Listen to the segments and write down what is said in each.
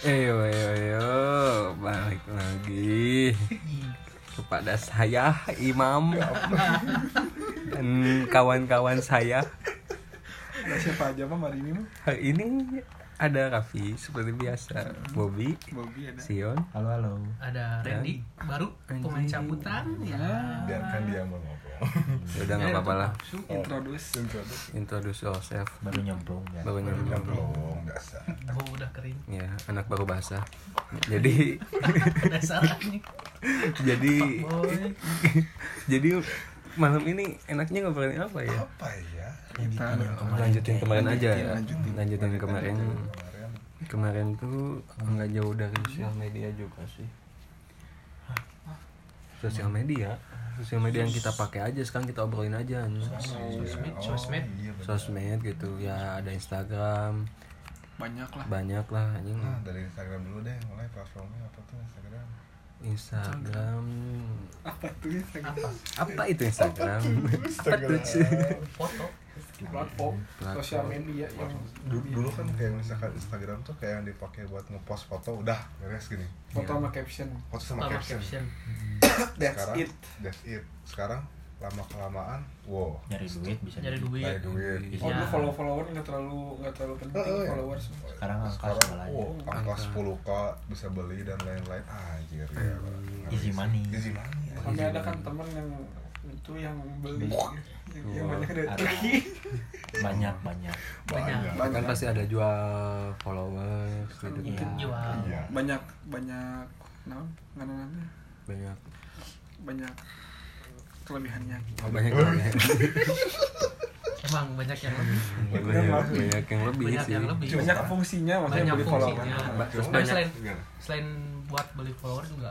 Ayo, ayo, ayo, balik lagi. Kepada saya Imam. Dan kawan-kawan saya. Ada siapa aja mah hari ini mah? Hari ini ada Raffi seperti biasa, Bobby, Bobby ada. Sion, Halo halo. ada Randy baru pemain cabutan ya. Biarkan dia mau Ya udah nggak apa-apa lah. Introduce. Introduce yourself. Baru nyemplung ya. Baru nyampe. belum biasa bau udah kering Ya, anak baru basah. Jadi, jadi, jadi malam ini enaknya ngobrolin apa ya? apa ya Kita Lanjutin kemarin aja. lanjutin. Lanjutin kemarin. kemarin Kemarin tuh nggak jauh dari sosial media juga sih. Sosial media, sosial media yang kita pakai aja sekarang kita obrolin aja. sosmed Oh, sosmed iya. Sosmed gitu ya ada Instagram banyak lah. banyak lah anjing Nah, dari Instagram dulu deh mulai platformnya apa tuh Instagram Instagram. Apa tuh Instagram? apa? Apa itu Instagram? Apa tuh foto. Platform. Sosial media yang dulu, dulu kan kayak misalkan Instagram tuh kayak yang dipakai buat ngepost foto udah beres gini. Foto sama caption. foto sama sama caption. caption. That's sekarang it. that's it. Sekarang lama kelamaan wow Nyari duit bisa nyari jadi. duit Nyari duit Oh, Iya. dulu follow follower nggak terlalu nggak terlalu penting Oh, iya. followers. Sekarang angka sekarang wow, angka Angka. 10k bisa beli dan lain-lain anjir ya Easy money. easy money Sampai ada kan temen yang itu yang beli yang, banyak dari Ada. Turki. Banyak banyak. banyak kan Banyak. pasti ada jual followers gitu Iya. kan jual iya banyak banyak ngaranna banyak banyak kelebihannya. oh, banyak banyak emang banyak yang lebih. Banyak, banyak yang lebih banyak sih. yang lebih. Banyak fungsinya maksudnya banyak beli follower. fungsinya. Terus Tapi banyak- selain selain buat beli follower juga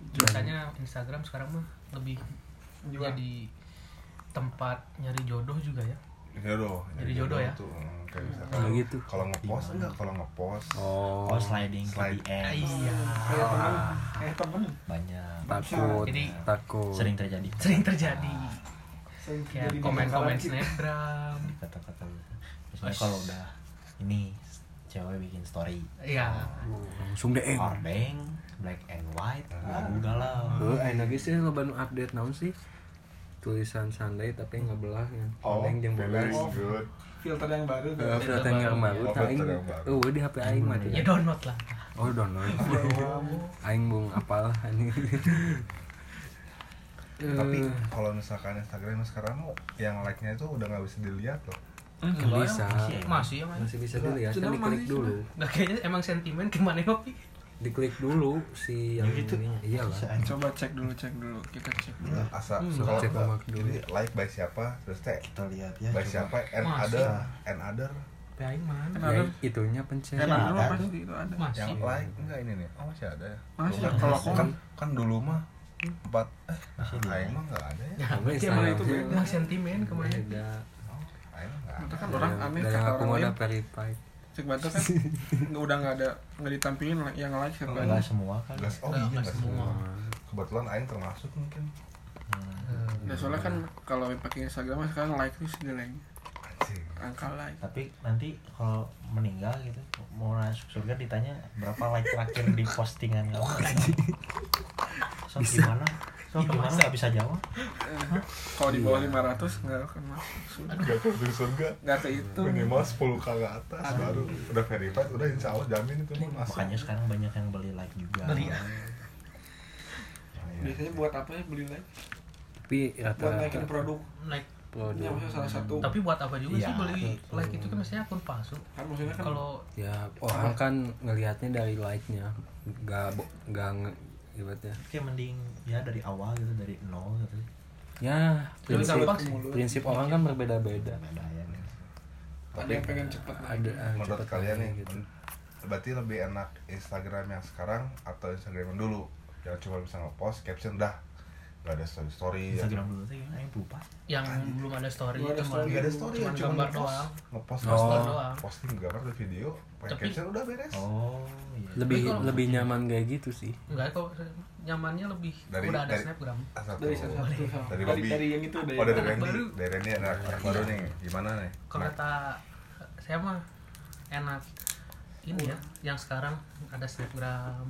biasanya Instagram sekarang mah lebih Jual. jadi tempat nyari jodoh juga ya jodoh Jadi jodoh ya? tuh hmm, kayak misalkan Oh, gitu. kalau ngepost enggak kalau ngepost. Oh. Oh sliding Slide. Iya Kayak temen, kayak temen. banyak. takut Jadi- takut. Sering terjadi. sering terjadi. Sering kayak terjadi komen-komen snapgram. Kata-kata. Misalnya kalau udah ini cewek bikin story. Iya. Langsung deh hordeng black and white lagu galau Oh, ayo lagi sih lo baru update naon sih tulisan Sunday tapi ngebelah ya. oh Sunday yang good filter yang baru. Eh, filter yang baru, Oh, aing, filter yang baru. oh di HP aing mah tuh. ya download lah Oh, download. Aing bung apal ini. tapi kalau misalkan Instagram sekarang yang like-nya itu udah nggak bisa dilihat loh Enggak, bisa. masih masih ya mas masih bisa dilihat, kan diklik dulu. nggak kayaknya emang sentimen gimana kopi Diklik dulu si yang gitu. ininya. Iyalah. Coba cek dulu, cek dulu. Kita cek dulu. asa Hmm. kalau Cek dulu. jadi like by siapa terus teh kita lihat ya by coba. siapa and Masih. other and other Paling mana Kan Ya, itunya pencet. Emang dulu ada. pasti itu ada. masih yang like enggak ini nih oh masih ada ya Masih ada. Kalau aku kan kan dulu mah empat eh Masih di aing mah nggak ada ya ya berarti emang itu beda sentimen ke mana Beda. oh aing mah nggak Itu ada kan orang aneh dan kata aku orang mau lain. ada verified. Cek batu kan nggak udah nggak ada nggak ditampilin yang like siapa? Enggak semua kan? Nggak- oh Nggak- iya nggak nggak semua. semua. Kebetulan aing termasuk mungkin. Ya soalnya kan kalau pakai Instagram sekarang like segeleng anjing. Angka like. tapi nanti kalau meninggal gitu mau masuk surga ditanya berapa like terakhir di postingan kamu? So gimana gimana nggak bisa jawab Kalau di bawah 500 nggak akan masuk. Sudah. nggak ke surga Nggak kehitung. minimal 10 k ke atas baru udah verified udah insya Allah jamin itu mah masuk makanya sekarang banyak yang beli like juga beli ya Iya. Biasanya buat apa ya beli like? Tapi Buat naikin produk. like produk. Ya maksudnya salah satu. tapi buat apa juga Iya, sih beli betul. like itu kan maksudnya akun palsu Kan maksudnya kan kalau Ya orang kan ngelihatnya dari like-nya, nggak bo- nggak nge- ibaratnya. kayak mending ya dari awal gitu dari nol gitu Ya prinsip prinsip orang kan berbeda-beda. beda ya ada yang pengen naik. Ada ah, menurut cepet kalian nih gitu. berarti lebih enak Instagram yang sekarang atau Instagram yang dulu yang cuma bisa ngepost caption dah nggak ada story story Instagram dulu sih yang lupa yang belum ada story Belum ada cuma story, ada story cuma cuma gambar doang ngepost Oh. posting, doang. posting gambar atau video Tapi- caption udah beres. Oh iya. Lebih kalau- lebih nyaman kayak gitu sih. enggak kok nyamannya lebih Dari- udah ada dari- snapgram. Dari satu dari dari, dari yang itu dari oh dari Randy. baru. dari Randy anak anak baru nih. Gimana nih? Kalau Nah, kata saya mah enak. Ini ya yang sekarang ada snapgram.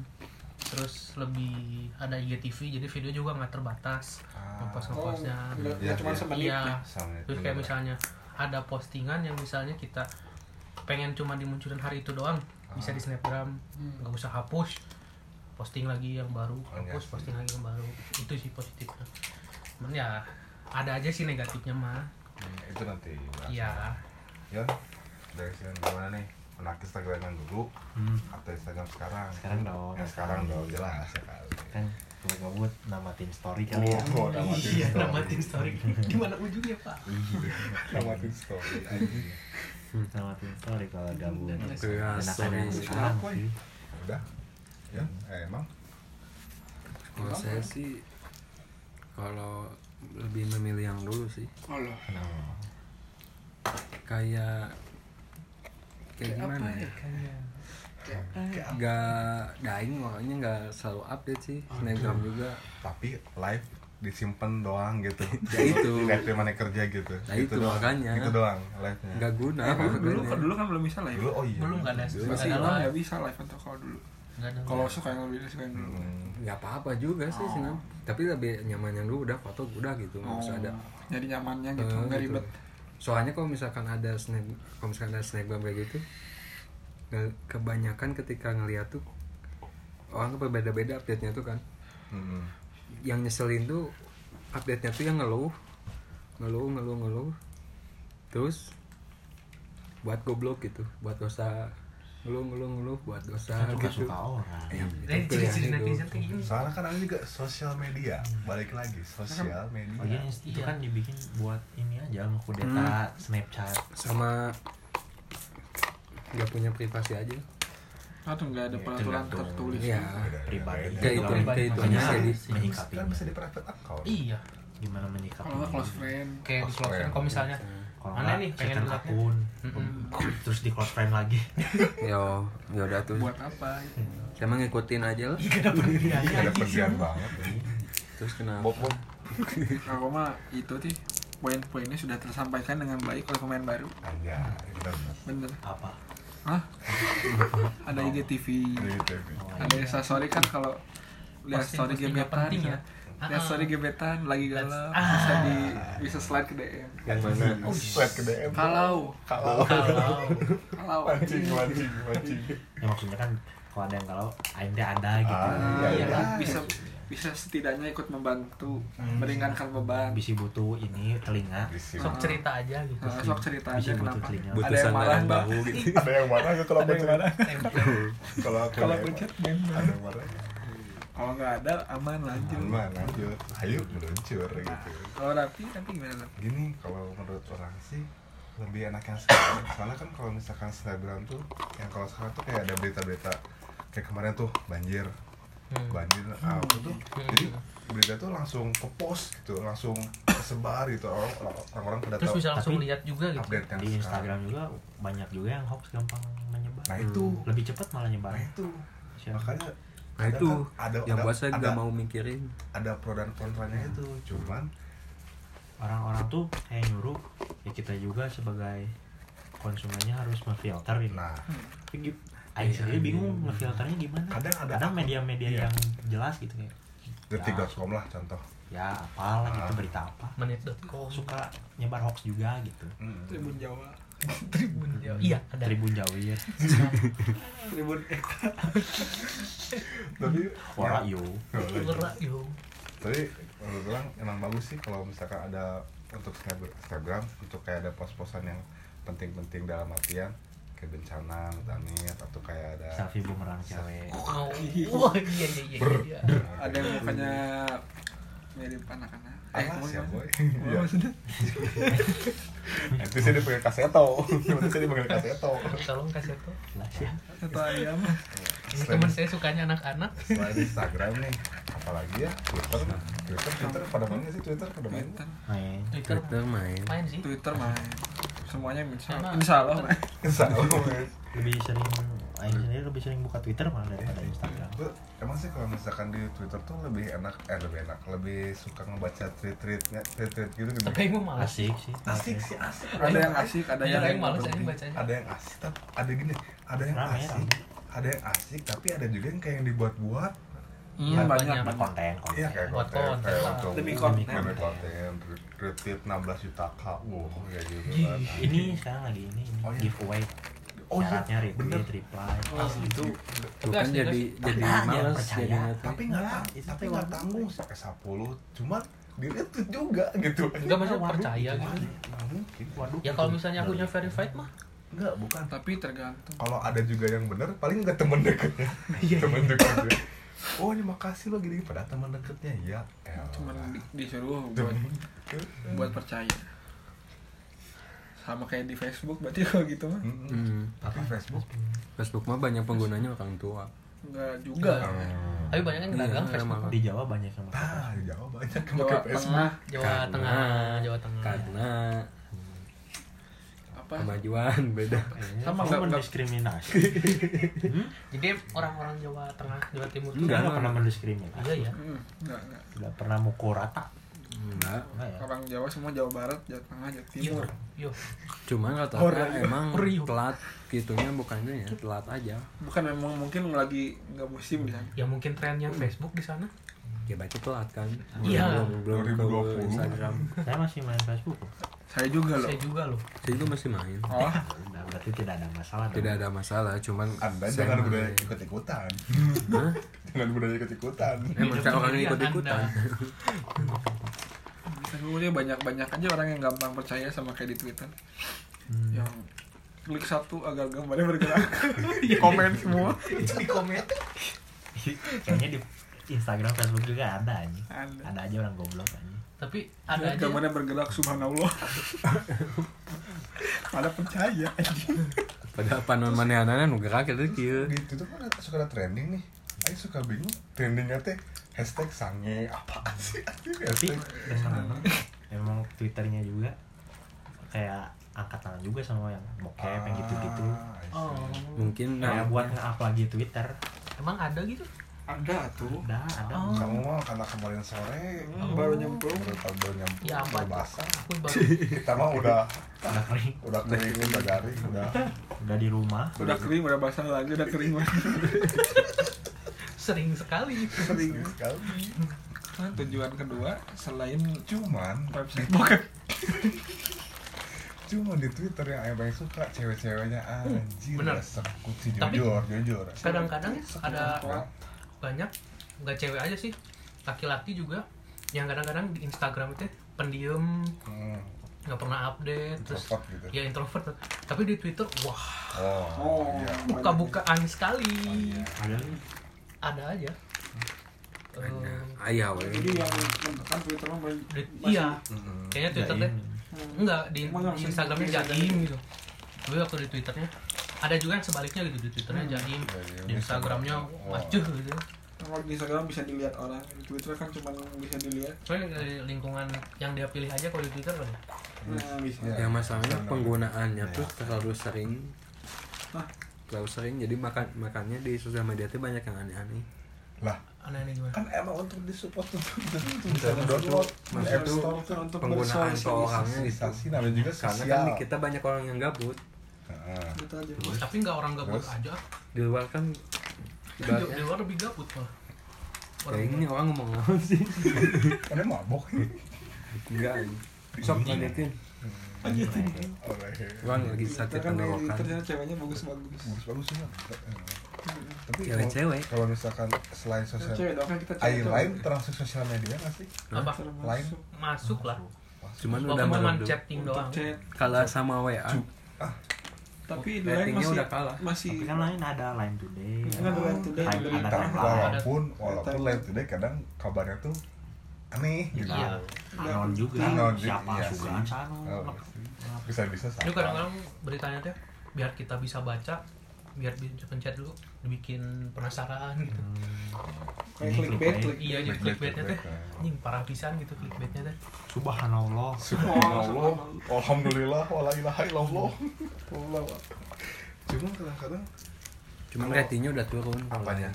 Terus lebih ada IGTV jadi video juga nggak terbatas. Ah. ngepost Oh, ngepostnya nggak Iya, nggak cuma iya. semenit iya. ya. Terus itu kayak misalnya ada postingan yang misalnya kita pengen cuma dimunculin hari itu doang bisa Ah. di snapgram nggak usah hapus posting lagi yang baru Oh, iya hapus sih. posting lagi yang baru itu sih positifnya cuman ya ada aja sih negatifnya mah Hmm, itu nanti iya Yon, dari sini gimana nih? Anak Instagram yang dulu Hmm. atau Instagram sekarang? Sekarang dong. Yang sekarang dong, jelas sekali. kan gue ngebut namatin story kali ya Oh, namatin iya story. namatin story gimana ujungnya pak Namatin story anjing. namatin story kalau gabung Iya, enakan story. yang sekarang Udah? Ya, eh, emang? kalau saya sih kalau lebih memilih yang dulu sih. Nah, kayak kayak gimana ya? nggak daing makanya nggak selalu update sih. Snapgram juga. Tapi live disimpan doang gitu. Ya, itu. Live di mana kerja gitu. Nah, Gitu itu doang. makanya. Itu doang live-nya. nggak guna Eh, dulu, dulu, makanya. dulu kan belum bisa live. Dulu oh iya. belum Dulu nggak Masih orang live. nggak bisa live untuk kalau dulu. Kalau live. suka yang lebih suka yang dulu. Hmm. nggak apa-apa juga sih Oh. snap tapi lebih nyaman yang dulu udah foto udah gitu nggak usah ada Jadi nyamannya gitu, Eh, nggak gitu. ribet. soalnya kalau misalkan ada snap kalau misalkan ada snapgram kayak gitu kebanyakan ketika ngeliat tuh orang tuh berbeda-beda update nya tuh kan Hmm. Yang nyeselin tuh update nya tuh yang ngeluh. Ngeluh ngeluh ngeluh. Terus buat goblok gitu buat dosa. Ngeluh ngeluh ngeluh buat dosa kan suka gitu. suka orang. Ya, Eh, itu ciri-ciri pilihan netizen kayak gini. Soalnya kan ada juga sosial media, balik lagi sosial media. Lagian itu Iya. kan dibikin buat ini aja ngekudeta Snapchat. Sama nggak punya privasi aja Atau nggak ada Ya, peraturan tergantung. tertulis. Iya. Beda-beda. pribadi Kayak itu, Pribadi kayak itu jadi menyikapi Kan bisa di private account. iya gimana menyikapi Kalau close friend. kayak di Close close friend kalau misalnya kalau nggak nih, pengen akun terus di close friend lagi yo ya udah tuh Buat apa? emang ngikutin aja lah Gak ada pendirian Gak ada pergian banget. terus kenapa Bob, Bob. Kalau mah itu sih poin-poinnya sudah tersampaikan dengan baik oleh pemain baru. Bener. Bener. apa Hah? Ada IGTV. TV. Ada Insta story kan kalau lihat story gebetan penting ya. ya. Lihat Ah. story gebetan lagi galau Ah. bisa di bisa slide ke DM. yang mana Slide ke DM. Kalau Kalau. kalau kalau Mancing, mancing, mancing. ya maksudnya kan kalau ada yang kalau teh ada gitu Ah, iya, iya. bisa bisa setidaknya ikut membantu meringankan beban. bisi butuh ini telinga Di sini. sok cerita aja gitu Nah, sok cerita Bisi aja butuh kenapa. telinga. butuh Ada yang marah bahu gitu Ada yang marah kalau Ada yang baca? marah. Kalau aku Kalau chat main ada yang marah. Kalau nggak ada aman lanjut. Aman, lanjut. Ayo meluncur gitu. Kalau rapi nanti gimana? Gini, kalau menurut orang sih lebih enak yang sekarang. Soalnya kan kalau misalkan selebgram tuh, yang kalau sekarang tuh kayak ada berita-berita kayak kemarin tuh banjir, Hmm. banjir apa tuh. Jadi berita tuh langsung ke post gitu, langsung kesebar gitu. Orang orang pada terus tahu. bisa langsung Tapi lihat juga gitu. update yang di sekarang. Instagram juga banyak juga yang hoax gampang menyebar. Nah itu, lebih cepat malah nyebar. Nah itu. Siapa? makanya nah itu kan- ada yang ada, buat saya nggak mau mikirin. ada pro dan kontranya itu. Cuman orang-orang tuh kayak nyuruh ya kita juga sebagai konsumennya harus memfilter gitu nah Aing sendiri bingung ngefilternya gimana. Kadang ada kadang media-media Iya. yang jelas gitu kayak detik.com lah contoh. Ya apalah gitu Ah. berita apa. Menit.com suka nyebar hoax juga gitu. Hmm. Tribun Jawa. Tribun Jawa. Iya ada. Tribun Jawir Tribun tapi Ora ya, yo. Gerak, yo. Tapi menurut orang emang bagus sih kalau misalkan ada untuk Instagram untuk kayak ada pos-posan yang penting-penting dalam artian kayak bencana amit atau kayak ada selfie bumerang cewek oh wah iya iya iya iya ada yang mukanya mirip anak-anak. Ah, kamu siap gimana? boy. Oh, Iya. maksudnya? Itu sih dia pakai kaseto. Itu sih dia pakai kaseto. tolong kasih tuh lah ya Atau ayam. ini teman saya sukanya anak-anak Selain Instagram nih, apalagi ya Twitter, Twitter, Twitter pada main nggak sih Twitter pada main? Twitter. main Twitter main main sih Twitter main. Semuanya insya Allah. Insya Allah lebih sering Aing sendiri lebih sering buka Twitter malah daripada Instagram. Emang sih kalau misalkan di Twitter tuh lebih enak eh lebih enak lebih suka ngebaca tweet-tweetnya tweet-tweet gitu gitu. Tapi gue malas. Asik sih. Asik sih asik. ada yang asik ada yang yang males penting. aja bacanya. ada yang asik tapi ada gini ada yang Rame, asik rame. ada yang asik tapi ada juga yang kayak yang dibuat-buat Hmm, Iya, banyak banyak. konten konten Iya Buat konten, konten lah. untuk Lebih konten. lebih konten, retweet 16 juta k, wow kayak gitu kan. ini sekarang lagi ini, ini Oh, iya. giveaway Oh, iya, syaratnya bener. retweet reply Oh, itu Tuh kan asli, jadi asli. jadi Tapi jangan males tuh. tapi nggak Enggak, tang- itu tapi tuh nggak waduh. tanggung sampai 10 cuman di retweet juga gitu Enggak maksudnya Waduh, percaya gimana gitu. ya? Nggak mungkin waduh Ya kalau misalnya akunnya verified mah Enggak, bukan tapi tergantung kalau ada juga yang bener paling nggak temen deketnya temen deketnya oh ini makasih lo gini pada teman deketnya ya elah. cuman di- disuruh buat buat percaya. Sama kayak di Facebook berarti kalau gitu mah. Hmm. tapi Facebook? Facebook mah banyak penggunanya orang tua. Enggak juga. Hmm. tapi banyak kan dagang Iya, Facebook. di Jawa banyak yang pakai ah di Jawa banyak yang Jawa pakai Facebook. Tengah Jawa Tengah Jawa Tengah. karena apa? Kemajuan beda. Sama nggak- mendiskriminasi jadi orang-orang Jawa Tengah Jawa Timur tuh enggak pernah mendiskriminasi. Iya ya Hmm, enggak enggak. Tidak pernah mukul rata. Enggak. Ya? Orang Jawa semua Jawa Barat Jawa Tengah Jawa iya Timur. yo cuman Oh, rata-rata Rio. emang Rio. telat gitunya bukannya ya telat aja. Bukan memang mungkin lagi nggak musim di sana ya mungkin trennya Facebook di sana. Ya baca telat kan? Iya. belum belum ke 2020. Instagram. Saya masih main Facebook. Saya juga loh. Saya juga loh. Saya juga masih main. Oh. Nah, berarti tidak ada masalah dong. tidak ada masalah cuman anda saya jangan main. budaya ikut ikutan Hah? jangan budaya ikut ikutan emang saya orang Pilihan ikut ikutan Facebook dia banyak banyak aja orang yang gampang percaya sama kayak di Twitter. Yang klik satu agar gambarnya bergerak. Komen semua. Itu di komen. Kayaknya di Instagram Facebook juga ada anjing. Ada. ada aja orang goblok anjing tapi ada aja. gambarnya bergerak subhanallah. Ada percaya anjing. Pada panon manehana nu gerak itu kieu. Di itu kan ada- suka ada trending nih? Ayo suka bingung trendingnya teh hashtag sange apaan sih tapi memang memang twitternya juga kayak angkat tangan juga sama yang bokep yang gitu-gitu. Ah, oh mungkin kayak nah, buat nge-up lagi Twitter. Emang ada gitu ada tuh ada ada. Oh. kamu mah karena kemarin sore Hmm, baru nyemplung. baru baru nyampe ya baru basah. Aku baru kita mah udah udah kering. udah kering udah garing udah udah di rumah. Udah kering udah basah lagi udah kering lagi. Sering sekali. Kering sekali. Nah, tujuan kedua selain cuman website bokep cuma di Twitter yang yang paling suka cewek-ceweknya anjir bener. sekut sih Tapi- jujur jujur. kadang-kadang ada banyak nggak cewek aja sih laki-laki juga. Yang kadang-kadang di Instagram itu pendiam Hmm, nggak pernah update terus introvert gitu. ya introvert. Tapi di Twitter wah oh, oh iya. buka-bukaan sekali. Iya. ada ada aja. Eh, ayah we jadi yang menekan Twitter masih- iya. Mm-mm. kayaknya Twitter deh. enggak di, Instagramnya jaim gitu. Tapi waktu di Twitternya ada juga yang sebaliknya gitu di Twitternya jaim Jaim, di Instagramnya Wah. majuh gitu. Kalau di Instagram bisa dilihat orang di Twitter kan cuma bisa dilihat. Soalnya dari lingkungan yang dia pilih aja kalau di Twitter kan nah bisa. Iya. yang masalahnya penggunaannya Iya. tuh terlalu sering. Hah? terlalu sering jadi makan makannya di sosial media tuh banyak yang aneh-aneh. Lah. Aneh-aneh gimana? Kan emang untuk disupport untuk untuk Enggak, bisa maksud- download maksud App tuh Store Untuk- untuk penggunaan seorangnya itu juga karena sosial kan kita banyak orang yang gabut Gitu aja. Tapi nggak orang gabut Terus? aja. Di luar kan di, ibaratnya di luar lebih gabut malah. Kayak ini orang ngomong apa sih? Kan dia mabok? Enggak. Sok lanjutin. Oleh. orang lagi sakit kan tenggorokan. ternyata bagus-bagus. Bagus bagus semua tapi Cewek-cewek. kalau, kalau misalkan selain sosial cewek dong. Kan kita Air cewek lain termasuk sosial media nggak sih? Apa. Lain. masuk lah. Cuman udah chatting doang. kalah sama WA tapi lain Ratingnya masih udah kalah. masih tapi kan lain ada line today. Kan ada Line Today, ada Tapi timeline walaupun walaupun lain today kadang kabarnya tuh aneh gitu. Iya. anon juga. Anon, siapa iya sano Oh, bisa bisa itu kadang-kadang beritanya teh biar kita bisa baca biar bisa pencet dulu dibikin penasaran gitu. Kayak clickbait clickbait. klik iya jadi Clickbait, clickbaitnya teh. anjing parah pisan gitu clickbaitnya teh. Subhanallah. Subhanallah, Alhamdulillah, wala ilaha illallah. Cuma kadang-kadang Kalau- ratingnya udah turun. Kalau apanya?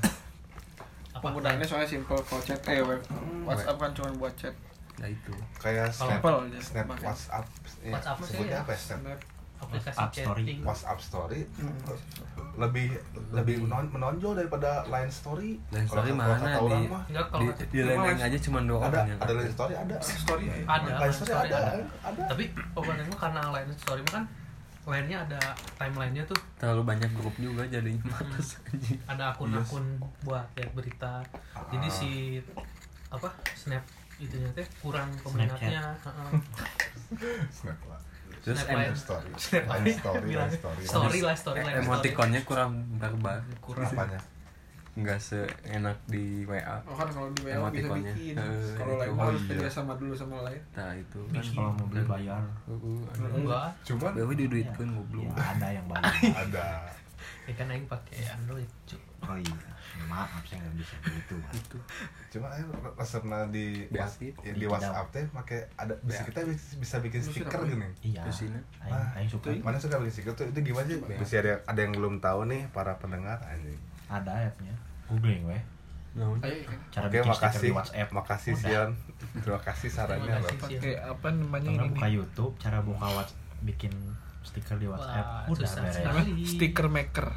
penggunaannya soalnya simple kalau chat eh web WhatsApp kan cuma buat chat. Ya itu. Kayak snap Simple aja, snap pakai. WhatsApp ya, WhatsApp sih sebutnya ya. apa ya snap? Snap. Aplikasi WhatsApp story. chatting. WhatsApp story lebih lebih menon- menonjol daripada line story Line Kalau story kata- mana kata orang di- mah enggak kalau di, di lain aja cuma dua ada orang yang ada line story ada. Story ya ada line line story story ada ada. ada. Tapi pokoknya mah karena line story mah kan line-nya ada timelinenya tuh. Terlalu banyak grup juga jadinya males anjing ada akun-akun buat lihat berita. Jadi Ah. si apa snap itunya teh kurang peminatnya. Heeh. snap lah terus line. story. Story Bilang, line story. Story lah story line story. emoticonnya kurang barbar. Kurang. Apanya? Nggak seenak di WA oh kan kalau di WA bisa Emoticonnya. bikin. Eh, kalau itu. lain Oh, harus iya. kerja sama dulu sama lain. Nah itu Terus kalau mau beli bayar. Uh, uh, enggak. Cuman Bewe diduitkeun goblok ya ada yang bayar. Ada ya kan aing pakai android cu. oh iya. Maaf saya nggak bisa gitu Mas. itu. Cuma ayo resepna di was- ya, di WhatsApp teh make ada bisa Beat. kita bis- bisa bikin stiker gini. Iya. Terus ini? aing Ah, aing suka. mana suka bikin stiker tuh? Itu gimana sih bisa ada ada yang belum tahu nih para pendengar anjing. Ada appnya. Googling weh. Kan cara Oke, bikin makasih. di WhatsApp. Makasih. Sian. Terima kasih sarannya pakai apa namanya ini? buka YouTube cara buka WhatsApp bikin stiker di WhatsApp. Wah, udah susah beres. sticker maker.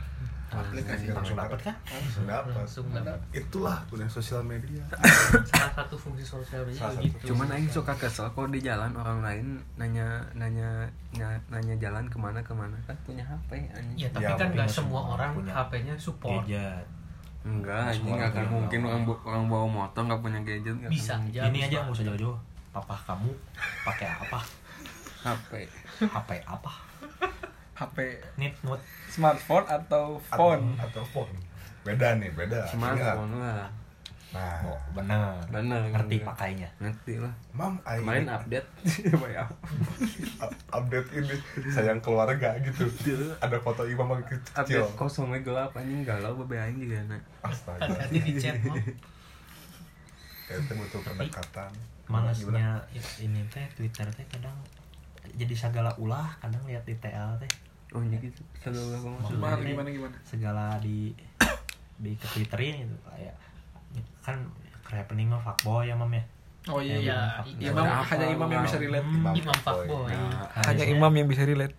Aplikasi langsung dapat kan Langsung dapat. langsung dapat Itulah punya sosial media. salah satu fungsi sosial media. Gitu. cuman aing suka kesel kalau di jalan orang lain nanya nanya nanya, nanya jalan ke mana ke mana. Kan punya HP anjing. Ya tapi Ya, kan nggak semua semua orang punya HP-nya support. gadget. Enggak anjing Semua nggak akan mungkin orang orang bawa motor nggak punya gadget nggak Bisa aja. ini aja nggak usah jauh-jauh. Papa kamu pakai apa? HP HP apa HP nit nut smartphone atau phone atau phone. Beda nih, beda. Smartphone lah Nah, oh bener bener ngerti bener. pakainya ngerti lah Mam, ai kemarin update ya up- update ini sayang keluarga gitu. Ada foto imam lagi kecil. update kosongnya gelap anjing galau bebe aing juga na Astaga. hati-hati di chat mau Itu butuh pendekatan. Gimana? malesnya ini teh Twitter teh kadang jadi segala ulah kadang lihat di TL teh oh iya. Gitu. Masuk gimana gimana gimana? segala di di ke Twitterin gitu kayak kan happening mah fuckboy ya mam ya? Oh iya Iya, iya iya. imam Apa, hanya imam yang bisa relate. Hmm, imam fuckboy. Nah, hanya imam yang bisa relate.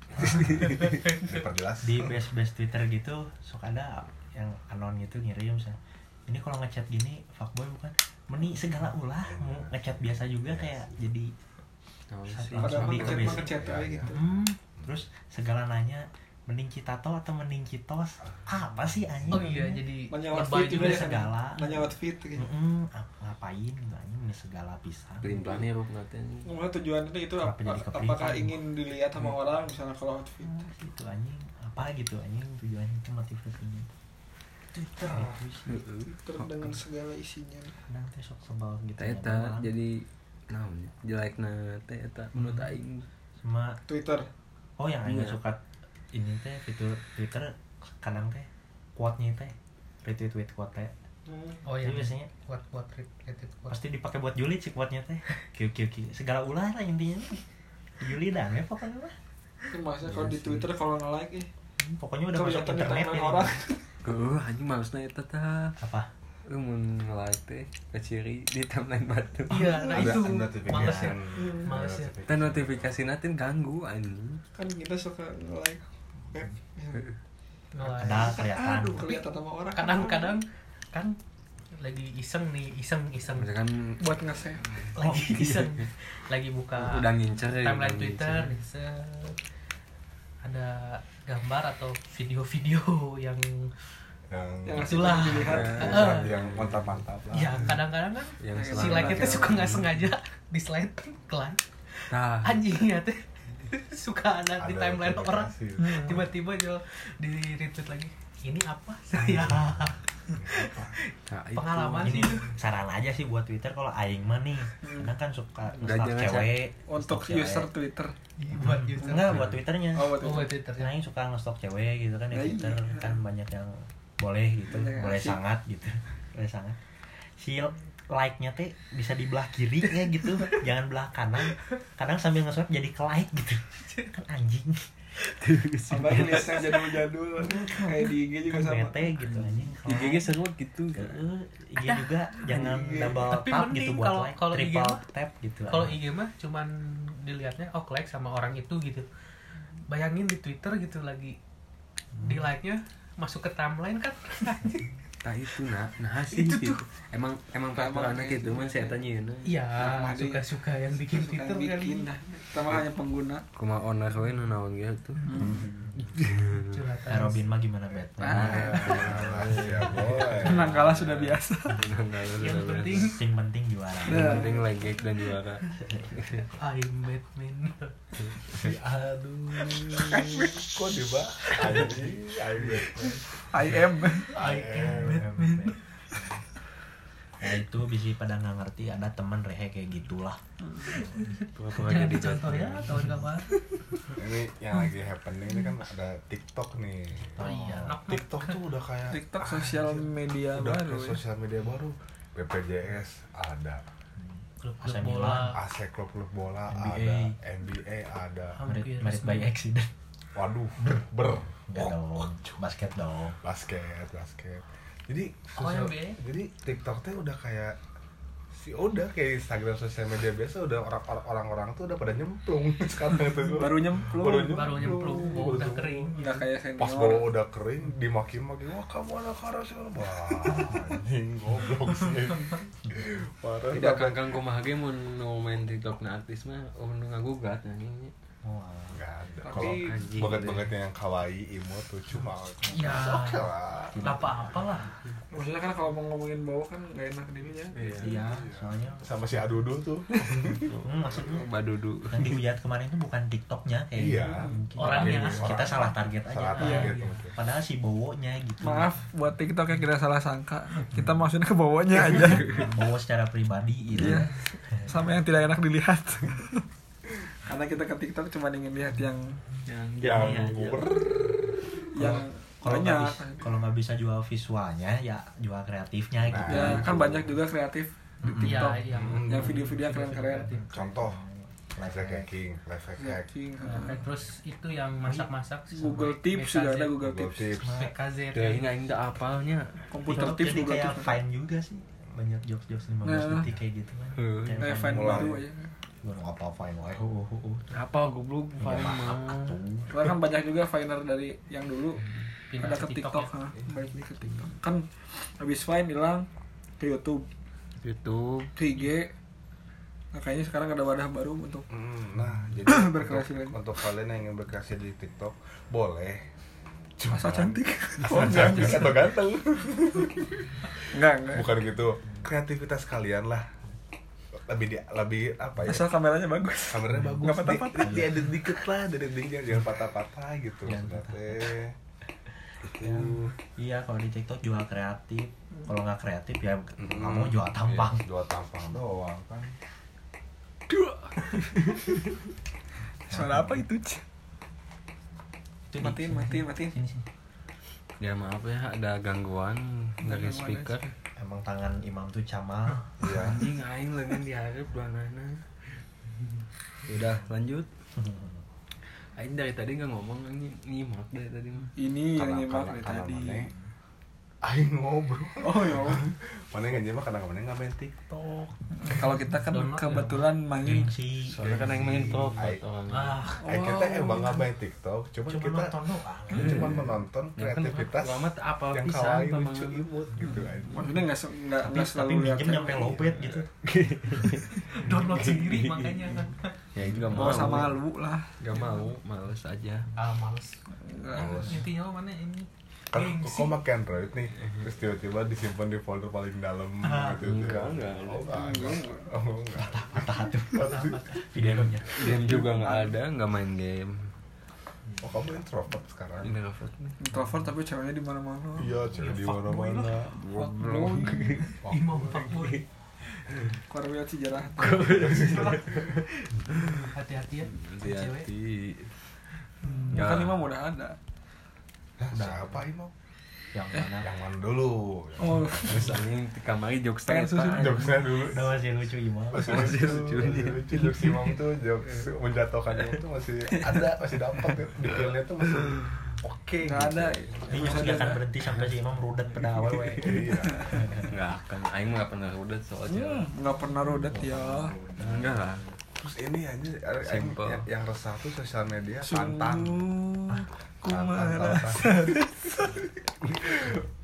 Diperjelas. di base base Twitter gitu sok ada yang anon gitu ngirim misalnya ini kalau ngechat gini fuckboy bukan? Meni segala ulah mau ngechat biasa juga kayak jadi tahu Satu sih. pada Langsung di mengechat base. mengechat Ya, aja ya. gitu. Hmm, terus segala nanya mending citato atau mending citos apa sih anjing? Oh iya jadi nanya lebay outfit juga ya segala. Nanya outfit gitu. Mm-mm, ap- ngapain? Gitu anjing ini segala pelan nih ruk nanti Ngomongnya tujuannya itu apa, apakah ingin dilihat sama orang misalnya kalau outfit? Hmm, gitu anjing. Apa gitu anjing tujuannya itu motivasinya Twitter. Itu sih. Twitter dengan segala isinya. Kadang teh sok sebal gitu ya, eta jadi naon jelek na teh eta menurut aing. Sama Twitter oh yang aing Iya. suka ini teh fitur Twitter kadang teh quote-nya teh retweet tweet quote teh. Oh iya Jadi biasanya buat buat related buat pasti dipakai buat julid sih quote-nya teh. Kiu kiu kiu. Segala ulah lah intinya julid dan ya pokoknya mah. Itu maksudnya kalau Iya di. Twitter kalau nge-like eh. Hmm, pokoknya udah masuk internet ya orang. Keuh, anjing malesna eta tah. apa Eh mun nge-like teh ke ciri di timeline batu. iya nah Ada itu. males ya. Ada Males ya. notification. Teh notifikasi natin ganggu anjing. kan kita suka nge-like. Web Nge-like. ada kelihatan. Aduh kelihatan sama orang. Kadang-kadang kan lagi iseng nih iseng iseng. Misalkan buat nge-save. Lagi iseng. Lagi buka udah ngincer ya, timeline udah Twitter ada gambar atau video-video yang yang yang Itulah. dilihat Ya. Heeh. yang mantap-mantap lah. ya kadang-kadang kan yang Si like itu suka nggak sengaja di slide ke like Tah. anjingnya teh. Suka ada di timeline orang. Tiba-tiba jo di retweet lagi ini apa saya Nah, itu. pengalaman ini sih itu saran aja sih buat Twitter kalau aing mah nih. Kadang kan suka nge-stalk jangan cewek untuk cewek. user Twitter. Buat user enggak buat Twitternya. Oh buat oh buat Twitter. Twitter. Nah, yang suka nge-stalk cewek gitu kan di Ya, Twitter. iya. kan banyak yang boleh gitu, yang boleh asik. sangat gitu. boleh sangat. Si like-nya teh bisa di belah kiri ya gitu, jangan belah kanan. Kadang sambil nge-swipe jadi ke like gitu. Kan anjing. Abang listnya jadul-jadul kayak di IG juga kan sama. bete gitu anjing di GG seru gitu Heeh, IG juga jangan double Tapi tap gitu buat kalau- like kalau IG triple tap gitu kalau. IG mah cuman dilihatnya oh like sama orang itu gitu bayangin di Twitter gitu lagi di like nya masuk ke timeline kan? Nah itu nah nah sih Itu gitu tuh. emang emang kayak gitu man saya tanya nah iya Nah, suka-suka yang bikin Suka Twitter bikin kali. Kita mah hanya pengguna. kuma owner we nu naon gitu curhatan. Eh, Robin mah gimana bet Ah. ya boleh. Menang kalah sudah biasa. yang penting yang penting juara. Yang penting like dan juara. I'm Batman. Aduh. Kok di ba anjing anjing I am. I am Batman. Nah itu bisa pada nggak ngerti ada teman rehe kayak gitulah. Pura-pura jangan jadi dicontoh ya kawan-kawan ini yang lagi happening ini kan ada TikTok nih. Oh iya. Nok. TikTok tuh udah kayak TikTok sosial media udah baru. kayak ya. sosial media baru. BPJS ada. Klub-klub AC bola. AC klub klub bola NBA. ada. NBA ada. Merit by accident. Waduh ber. dong. Basket dong. Basket basket jadi Oh, sosial- jadi TikTok tuh udah kayak si udah kayak Instagram sosial media biasa udah orang orang orang tuh udah pada nyemplung sekarang itu Baru nyemplung. Baru baru nyemplung. Oh, udah kering. Udah kayak senior. pas bawa udah kering dimaki-maki wah kamu anak karas ya wah anjing goblok sih. Parah tidak kangkang kumaha ge mun nu main TikTok na artis mah oh nu ngagugat anjing Wah. nggak ada Tapi- kalau Anjing, banget-bangetnya yang kawaii imut tuh cuma Ya. oke lah nggak apa-apa lah Maksudnya kan kalau mau ngomongin bau kan gak enak dirinya. iya soalnya sama si Adudu tuh hmm, maksudnya badudu yang dihujat kemarin itu bukan tiktoknya kayak Iya. mungkin Orangnya. kita salah target aja salah Iya. target mungkin. padahal si bowonya gitu Maaf buat TikTok yang kita salah sangka. Kita maksudnya ke bawahnya aja. bowo secara pribadi gitu Iya. Sama yang tidak enak dilihat. Karena kita ke TikTok cuma ingin lihat yang yang yang ber yang kalau nggak bisa kalau nggak bisa jual visualnya ya jual kreatifnya gitu Ya kan banyak juga kreatif di TikTok. yang Yang video-video yang keren-keren. contoh hack. hacking life hack Hacking. Oke, terus itu yang masak-masak sih, Google Tips juga ada Google Tips. Tips BKZ Teuing aing teu apalnya. Komputer Tips Google kayak Tips. fine juga sih banyak jokes jokes 15 Nah. detik kayak gitu kan. Kayak baru aja. Gue apa fine wae Oh, oh oh oh. Apa goblok fine mah. Karena kan banyak juga Viner dari yang dulu. Pindah ada ke TikTok balik lagi ke TikTok. Kan habis Vine hilang ke YouTube, YouTube. Ke IG. Nah, kayaknya sekarang ada wadah baru untuk Hmm, nah jadi Berkreasi untuk, lagi. untuk kalian yang ingin berkreasi di TikTok boleh. Masa cantik. oh enggak atau ganteng. Enggak, enggak. bukan gitu. Kreativitas kalian lah lebih di, lebih apa ya Asal kameranya bagus. kameranya bagus Nggak patah-patah. di, diedit dikit lah dari dikit jangan patah-patah gitu Jangan sebenarnya Ya, iya kalau di TikTok jual kreatif kalau nggak kreatif ya Mm. kamu jual tampang Iya, jual tampang doang kan Dua. Suara apa itu? Ci? Itu di- Matiin, matiin, matiin. sini sini ya maaf ya ada gangguan dari speaker emang tangan imam tuh camal iya. anjing aing lengan diharap duanana udah lanjut. Aing dari tadi nggak ngomong anjing. Nyimak dari tadi mah. Ini yang nyimak dari tadi. Mana aing ngobrol. Oh ya. Mana yang nyimak kadang kadang nggak main TikTok? Kalau kita kan ya. kebetulan main soalnya kan aing main Aing- orangnya ah Aing kita emang nggak main TikTok. Cuma cuma kita nonton doang. cuma menonton Ya kan, kreativitas lama tuh apa yang kawaii lucu imut gitu kan maksudnya nggak nggak tapi, nggak selalu lihat minjem nyampe cewek. lopet gitu. Download sendiri makanya kan. Ya itu nggak mau. sama lu lah. nggak mau males aja. Ah males. Intinya mah mana ini kan Gengsi. kok pakai Android nih? Terus tiba-tiba disimpan di folder paling dalam Ah, gitu enggak, enggak. oh enggak. Enggak oh enggak. Patah tuh videonya. Game juga nggak ada nggak main game. Oh kamu introvert sekarang? Ini Raffat nih Introvert tapi ceweknya di mana-mana. iya cewek di fuckboy mana-mana. Fuckboy. imam fuckboy. Korwil sejarah. hati-hati ya cewek. Hati-hati Ya kan Imam udah ada. Nah, siapa Imam yang mana? Yang mana dulu? Oh. Terus anjing di kamar jokes susu anjing. jokesnya dulu. Udah masih lucu gimana masih lucu. masih lucu. Jokes imam tuh jokes menjatuhkan imam tuh masih ada masih dapat ya. di filmnya tuh masih oke nggak ada. Ini nggak akan berhenti sampai si imam rudet pada awal we iya. Nggak akan. Aing nggak pernah udah soalnya. Hmm, nggak pernah rodet ya. Enggak lah terus ini aja yang, Simple. yang, yang resah tuh sosial media tantan Sungguh ku Tantan, merasa tantan.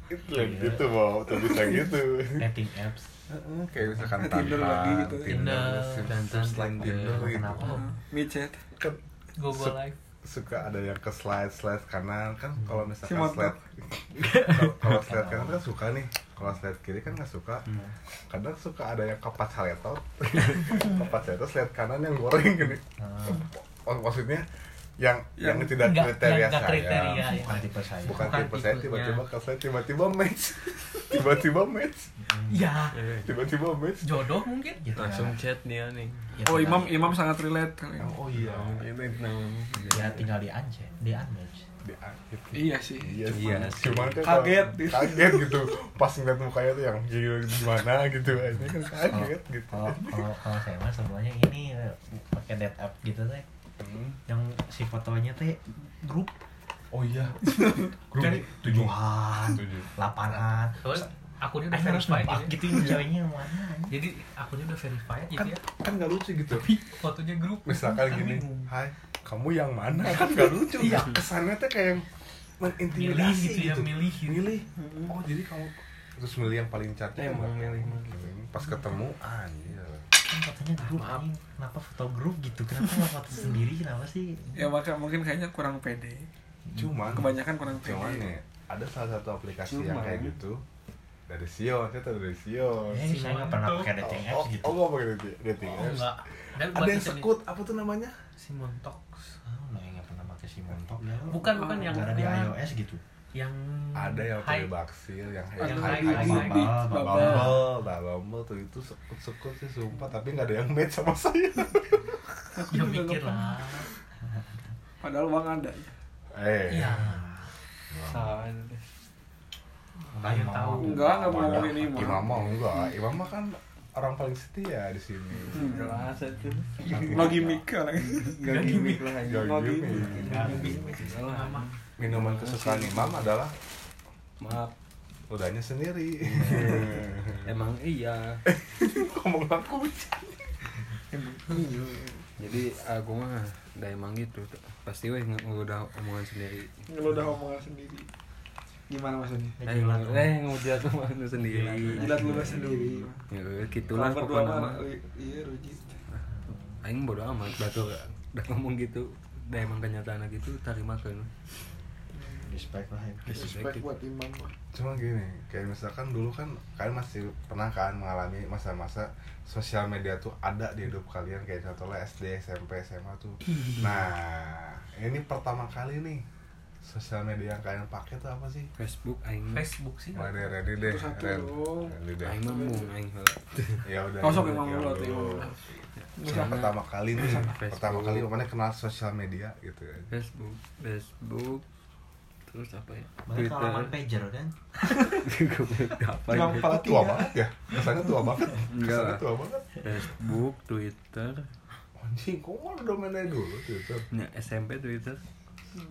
itu yang gitu mau tuh bisa gitu dating apps Heeh, kayak misalkan Tinder lagi gitu. Tinder, Tinder, Tinder. Tinder gitu kenapa micet kan Google Live suka ada yang ke slide slide kanan. Kan kalau misalkan Si slide kalau- slide kanan kan suka nih. Kalau slide kiri kan nggak suka. Kadang suka ada yang kepat saletot kepat saletot slide kanan yang goreng gini. Ah. Maksudnya yang yang, Yang tidak Nggak- kriteria yang nggak saya kriteria, ya. bukan tipe saya bukan Bukan tipe saya tiba-tiba ke slide tiba-tiba match tiba-tiba match ya tiba-tiba match jodoh mungkin gitu langsung ya. chat dia nih Ya, oh imam imam sangat relate kali ini. oh iya ini tentang ya tinggal di ance di unmatch di iya sih Iya, Iya sih. sih. Cuman kan Kaget. kaget gitu. Pas ngeliat mukanya tuh yang gila gimana gitu. Ini kan kaget gitu. kalau kalau kalau saya mah sebenarnya ini eh, pakai date app gitu teh Hmm. yang si fotonya teh grup Oh iya. Grup Kan tujuan Tujuh. delapanan terus akunnya udah Aing harus verified nebak gitu gitu ya. ceweknya yang mana jadi akunnya udah verified Kan gitu ya kan nggak lucu gitu. tapi fotonya grup Misalkan Kan gini, bingung. Hai, kamu yang mana? Kan nggak lucu. Iya. Kesannya tuh kayak milih mengintimidasi gitu ya milih gitu. Milih. Oh, jadi kamu terus milih yang paling cantik Emang kan? milih. pas ketemu anjir kan fotonya grup Maaf. kenapa foto grup gitu? Kenapa nggak foto sendiri? Kenapa sih? Ya maka mungkin kayaknya kurang pede. Cuman kebanyakan kurang cuman pede nih ada salah satu aplikasi yang Cuman. kayak gitu dari Sion saya tahu dari Sion. Eh saya nggak pernah pakai dating oh, apps gitu. oh nggak pakai dating, dating oh apps. enggak dan ada yang sekut apa tuh namanya? Si montok oh nah nggak pernah pakai si montok ya bukan bukan yang nggak ada di iOS gitu yang ada yang pakai baksil yang Yang Bumble, Bumble, nah Bumble tuh itu sekut sekut sih sumpah. Tapi nggak ada yang match sama saya. Ya mikir lah. Padahal uang ada eh. Iya. Salah Ayo tahu. enggak enggak mau ngomongin ini Imam mah enggak Imam mah kan orang paling setia di sini. Jelas itu no gimmick orang gak gimmick lah Gak gimmick. gimmick. Minuman kesukaan Imam adalah maaf. udahnya sendiri. Emang iya. Ngomong aku jadi aku mah udah emang gitu. Pasti weh nge- udah omongan sendiri. Lu udah omongan sendiri. Gimana maksudnya? Eh nge- eh ngujat omongan sendiri. Jilat lu sendiri ya gitulah pokoknya mah, iya rujit. Aing bodo amat batu udah ngomong gitu udah emang kenyataan gitu terima kan respect lah ya. Respect buat imam mah. cuma gini kayak misalkan dulu kan kalian masih pernah kan mengalami masa-masa sosial media tuh ada di hidup kalian kayak contohnya SD SMP SMA tuh. Nah ini pertama kali nih sosial media yang kalian pakai tuh apa sih? Facebook aing. Facebook sih. Mulai dari Randy deh Itu satu dong. Deh. Aing mah mung aing ya udah Kosok ya emang ya udah. imam Misalnya pertama kali nih pertama kali mana kenal sosial media gitu ya. Facebook Facebook terus apa ya? Banyak halaman pager kan? Apa ya? Tua tiga. banget ya? Kesannya tua banget. Enggak. Kesannya lah. tua banget. Facebook Twitter. Anjing kok mana domainnya dulu Twitter? Ya, SMP Twitter.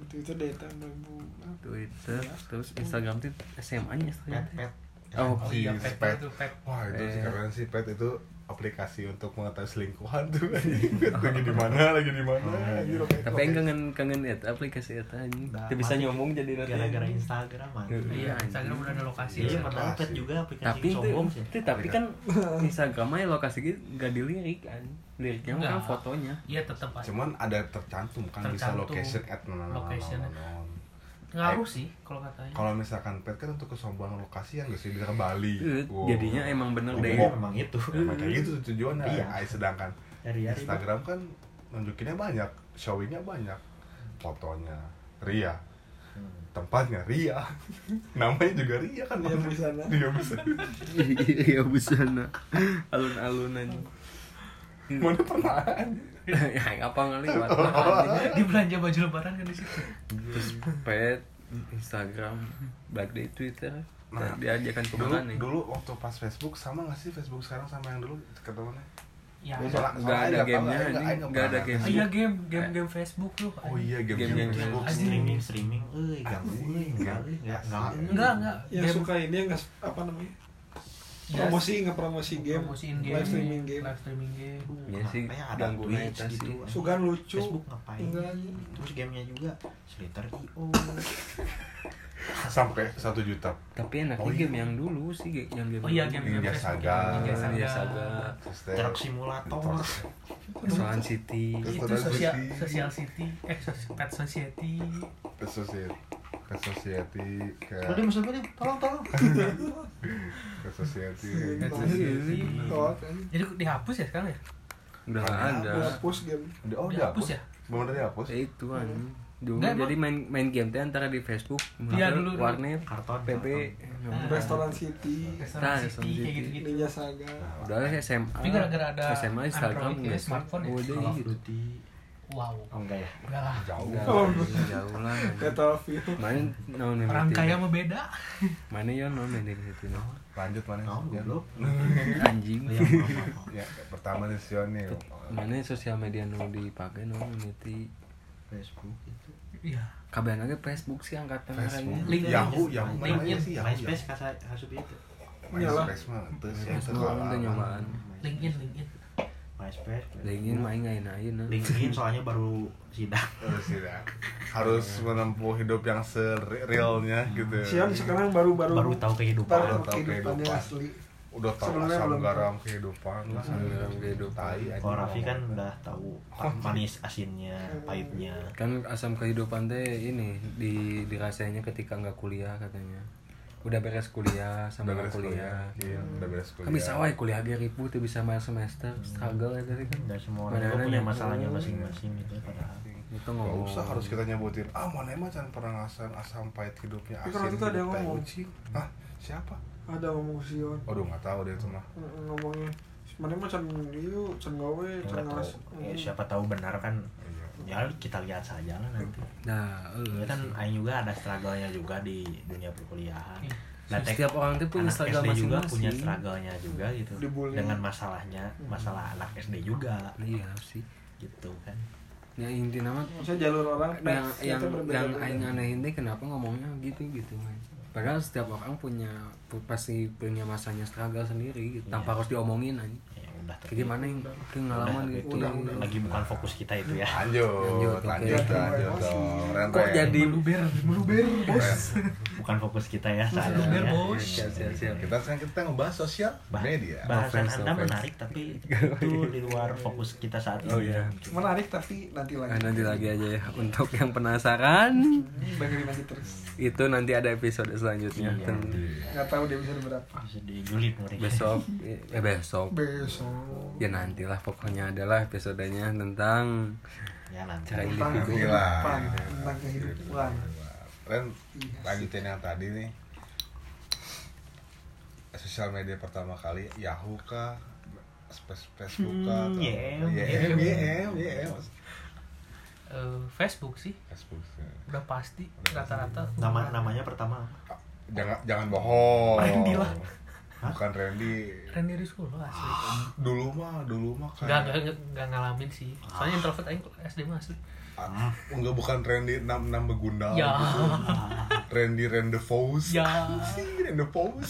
Itu deh tahun 2000 Twitter terus Instagram tuh SMA nya Instagram pet pet. Oh oh iya Pet. pet. itu pet. Wah itu sih Eh. keren sih. Pet itu aplikasi untuk mengetahui selingkuhan tuh lagi di mana lagi di mana anjing, loket- tapi yang kangen kangen eta aplikasi eta anjing. Dah, Teu bisa nyomong jadi nanti. gara-gara Instagram Iya, iya. Instagram udah ada lokasi. Iya ya. padahal pet juga aplikasi tapi itu, sombong sih. itu tapi kan Instagram aja lokasi gitu gak dilirik kan liriknya kan fotonya. Iya tetap aja. Cuman ada tercantum kan bisa location at non Location. Ngaruh sih kalau katanya. Kalau misalkan Pet kan untuk kesombongan lokasi yang gak sih? Bisa ke Bali. Eh, Wow. jadinya emang bener deh. Memang itu. Emang kayak gitu tujuannya. Iya. Ay, sedangkan hari-hari Instagram kan nunjukinnya banyak showingnya banyak. Fotonya Ria. Hmm. tempatnya Ria. Namanya juga Ria kan Ria Busana. Ria Busana. Iya busana. Alun-alun aja mana pernah ya apa ngeliwat di belanja baju lebaran kan di situ? Terus pet Instagram baik di Twitter. Nah, diajakan dulu ke mana nih? dulu waktu pas Facebook sama nggak sih Facebook sekarang sama yang dulu ketemuannya ya. Soalnya ada gamenya anjing. nggak nggak ada game Ah, iya game game game Facebook tuh. Oh iya game Game-game game Facebook. Facebook streaming streaming. Euy ganggu euy enggak enggak enggak enggak enggak yang game promosi nggak promosi game. Promosiin game. Live streaming game. Live streaming game. Iya sih, ada Twitch gitu. sugan lucu. Facebook ngapain? Enggak. terus gamenya juga Slither IO sampai satu juta. Tapi enaknya Oh, iya. game yang dulu sih yang game oh iya dulu. game Ninja Saga. Ninja Saga. Truck Simulator. Solan City. Itu sosial City. sosial city. Eh pet society. Ke society ke society ke Udah masuk gue tolong tolong. Ke society. Pet Iya, kan. jadi dihapus ya sekarang ya? Udah nggak ada. Dihapus game. Oh dihapus dihapus. ya? Bener dihapus? Eh, itu kan dulu Nggak, jadi main main game teh antara di Facebook Iya, dulu, dulu. warnet Karton, PP Ah. restoran city. Restoran Nah, city Restoran kayak City. gitu gitu ninja saga. Udah SMA Tapi gara-gara ada SMA Instagram Android ya, smartphone ya? udah Call of gitu wow. Oh enggak ya? Enggak lah. Jauh. Nggak, Oh. jauh lah. Battlefield main non orang kaya mah beda. Mana ya non main di situ no lanjut mana? Oh ya. goblok. Anjing. Maaf. ya pertama nih Sion nih mana sosial media nu dipakai no Unity Facebook itu. Iya. Kabehan aja Facebook sih angkatan Facebook. LinkedIn. Yahoo Yahoo mana LinkedIn. ya sih Yahoo MySpace kasa kasup itu. MySpace mah itu sih nyobaan LinkedIn LinkedIn MySpace LinkedIn main ngain ain no. LinkedIn soalnya baru sidang harus tidak harus menempuh hidup yang serealnya gitu. Sion sekarang baru-baru baru tahu kehidupan. baru tahu kehidupan. asli. Udah tahu Sebelumnya asam garam kehidupan asam garam kehidupan. Aja. Kalau Raffi kan udah tahu manis asinnya pahitnya. Kan asam kehidupan teh ini di dirasainya ketika nggak kuliah katanya udah beres kuliah sama udah beres kuliah, kuliah iya udah beres kuliah kan bisa wae kuliah ge ribu tuh bisa bayar semester struggle ya tadi kan. Dan semua Mana orang ada punya masalahnya masing-masing gitu padahal. Itu Gak ngomong. usah harus kita nyebutin ah mana emang jangan pernah ngasih asam pahit hidupnya Tapi asin kalau itu ada yang ngomong. ucing. Hah? siapa? Ada ngomong Sion. Waduh nggak tahu deh itu mah. Ngomongnya sebenarnya mah can ieu can gawe can tahu. ya, siapa tahu benar kan. Ya kita lihat saja lah nanti nah eh, ya kan Aing juga ada struggle-nya juga di dunia perkuliahan Iya. dan tek- setiap orang tuh punya struggle SD juga masing-masing. punya struggle-nya juga gitu Dibully. dengan masalahnya masalah anak SD juga iya sih gitu kan ya inti nama maksudnya jalur orang yang yang itu yang aing anehin deh kenapa ngomongnya gitu gitu man. Padahal setiap orang punya pu- pasti punya masanya struggle sendiri gitu, tanpa Iya. harus diomongin aja ya udah kayak gimana yang pengalaman gitu itu Udah, udah. lagi bukan fokus kita itu ya lanjut Lanjut, lanjut oke. lanjut dong Ren, kok Ren. jadi meluber meluber bos bukan fokus kita ya saat ini ya. bos. siap siap siap. Kita sekarang kita ngebahas sosial Bah- media. bahasan Offense, anda offense. menarik tapi itu di luar fokus kita saat ini. Oh, iya. menarik tapi nanti Nah, lagi nanti lagi aja ya untuk yang penasaran. Dengerin aja terus. Itu nanti ada episode selanjutnya. Iya. Ten- nggak tahu dia bisa berapa. Bisa dijulit mereka besok eh besok. Besok. Ya nantilah pokoknya adalah episodenya tentang ya nanti. Cara tentang kehidupan tentang kehidupan Ren Iya. lanjutin yang tadi nih. Sosial media pertama kali Yahoo kah? Space Facebook kah? Hmm, atau- YM. YM YM YM Eh, Facebook sih. Facebook udah pasti rata-rata nama namanya pertama. Ah, jangan jangan bohong. Randy lah. bukan Randy. Randy Rizkulo asli. Dulu mah dulu mah Enggak, kayak enggak, enggak ngalamin sih. Soalnya introvert aing SD mah asli. Ah, enggak bukan Randy enam enam begundal Ya. gitu. Randy Rendezvous Ya. sih Rendezvous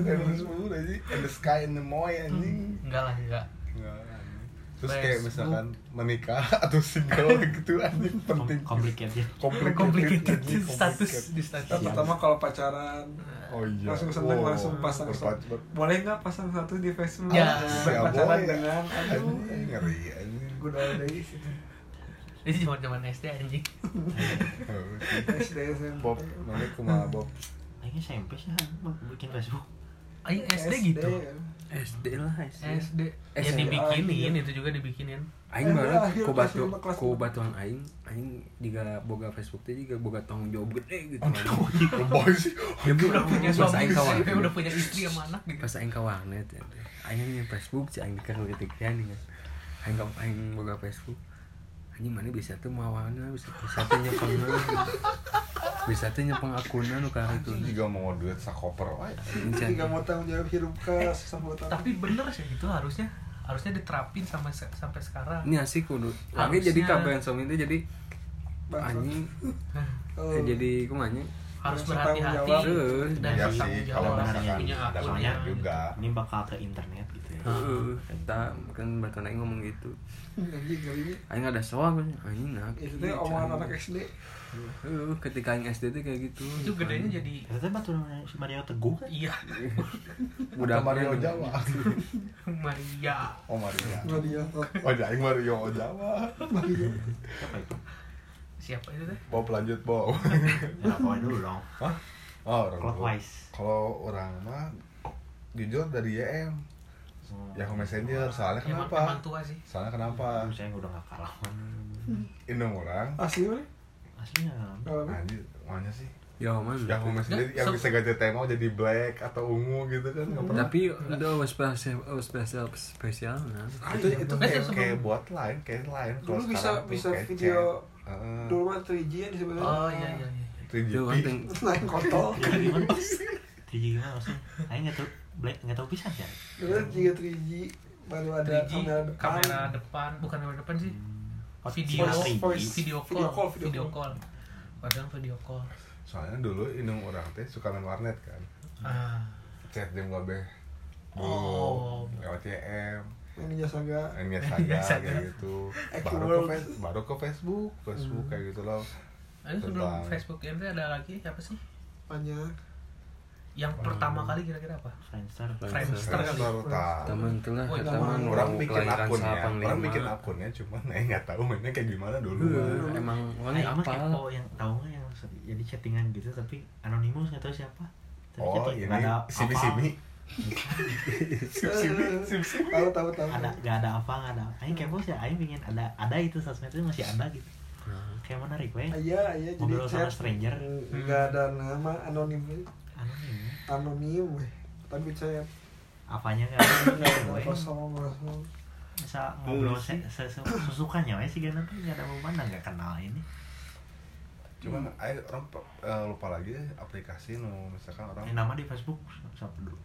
Rendezvous aja and the sky and the moy anjing Enggak lah, enggak. Enggak, anjing. terus kayak Facebook. misalkan menikah atau single gitu anjing penting complicated complicated, Complicated anjing, status di status. Yang pertama kalau pacaran oh iya langsung seneng Wow. langsung pasang Berpac- satu ber- boleh nggak pasang satu di Facebook Ya. berpacaran boy. dengan aduh anjing ngeri anjing gue udah ada di Ini zaman-zaman SD anjing. Oh, SD SMP Bob namanya kumaha Bob. Aing SMP sih bikin Facebook. Aing SD gitu. SD lah SD SD. Ya dibikinin, itu juga dibikinin. Aing baru ku batu ku batuan aing aing juga boga Facebook teh juga boga tanggung jawab gede gitu ya Udah punya suami, aing udah punya istri sama anak gitu. pas aing ka warnet ya aing Facebook sih aing ketiknya nih kan aing aing boga Facebook anjing mana bisa tuh mau awalnya bisa bisa tuh gitu. bisa tuh nyepeng akunnya nu ka itu? Juga mau duit sakoper wae Jika mau tanggung jawab hidup ke tapi bener sih itu harusnya harusnya diterapin sampai sampai sekarang. Ini asik kudu. Lagi Harusnya. jadi kabayan suami itu jadi anjing. Oh. eh, jadi kumanya harus berhati-hati dan ya bertanggung sih jawab kalau misalkan punya ada akunnya juga. Ini bakal ke internet gitu ya Heeh, kita kan batu naik ngomong gitu. Anjing kali ini. aing ada soal kan anjing nah Itu teh omongan anak SD. Heeh, ketika aing SD tuh kayak gitu. Itu gedenya jadi Kita teh batu namanya si Mario Teguh kan? Iya. Udah Mario Jawa. Maria. Oh Mario Mario. oh jadi Mario Jawa. Mario. siapa itu? Siapa itu teh? Bob lanjut Bob. Ya pokoknya dulu dong. Hah? oh orang clockwise. kalau orang mah jujur dari YM Yahoo Messenger soalnya emang, kenapa? emang tua sih. Soalnya kenapa? Aduh, saya udah gak kalah. Indung orang. Asli mana? aslinya anjir mana sih? Ya mana Messenger. Ya, yang so- bisa ganti tema jadi black atau ungu gitu kan nggak pernah. Tapi itu spesial spesial spesial nah. Itu itu Itu kayak, kayak buat lain kayak lain Dulu bisa tuh bisa video dulu mah 3G ya disebutnya. oh iya iya iya. 3GP. itu kan ting- Naik kontol. ya gimana 3G gimana maksudnya Aing gak tau Black gak tau bisa ya Dulu juga 3G baru ada 3G, kamera depan. kamera depan. Bukan kamera depan sih. Oh, video voice, voice. video Video call. call, video video call. call. Padahal video call. Soalnya dulu indung orang teh suka main warnet kan. Ah. Chat jam gabe dulu Oh. lewat CM Ninja Saga. Ninja Saga kayak gitu. Baru ke Face- baru ke Facebook. Facebook kayak gitu loh. Ini sebelum Facebook ini ada lagi apa sih? Banyak. Yang pertama kali kira-kira apa? Friendster. Friendster kali. Ya? Friendster, tah. teman tengah Oh, teman orang bikin kelahiran akunnya. orang bikin akunnya cuman eh nggak tahu mainnya kayak gimana dulu. Heeh, emang orang Aing mah apa kepo yang tau nggak yang jadi chattingan gitu tapi anonimus nggak tahu siapa. Tapi oh chatting, ini nggak ada simi apa? Simi Tahu tahu tahu. ada nggak ada apa nggak ada Aing kepo sih Aing pengen ada ada itu sosmed itu masih ada gitu. Nah, kayak menarik weh. Iya, iya jadi Ngobrol sama chat. stranger. Enggak ada nama anonim. Anonim anonim weh. Tapi chat apanya nggak ada enggak gitu, weh. kosong kosong. bisa ngobrol se se se sesukanya weh sih gana tuh nggak ada mana nggak kenal ini cuman ayo orang eh, lupa lagi aplikasi no misalkan orang Eh, nama di Facebook siapa dulu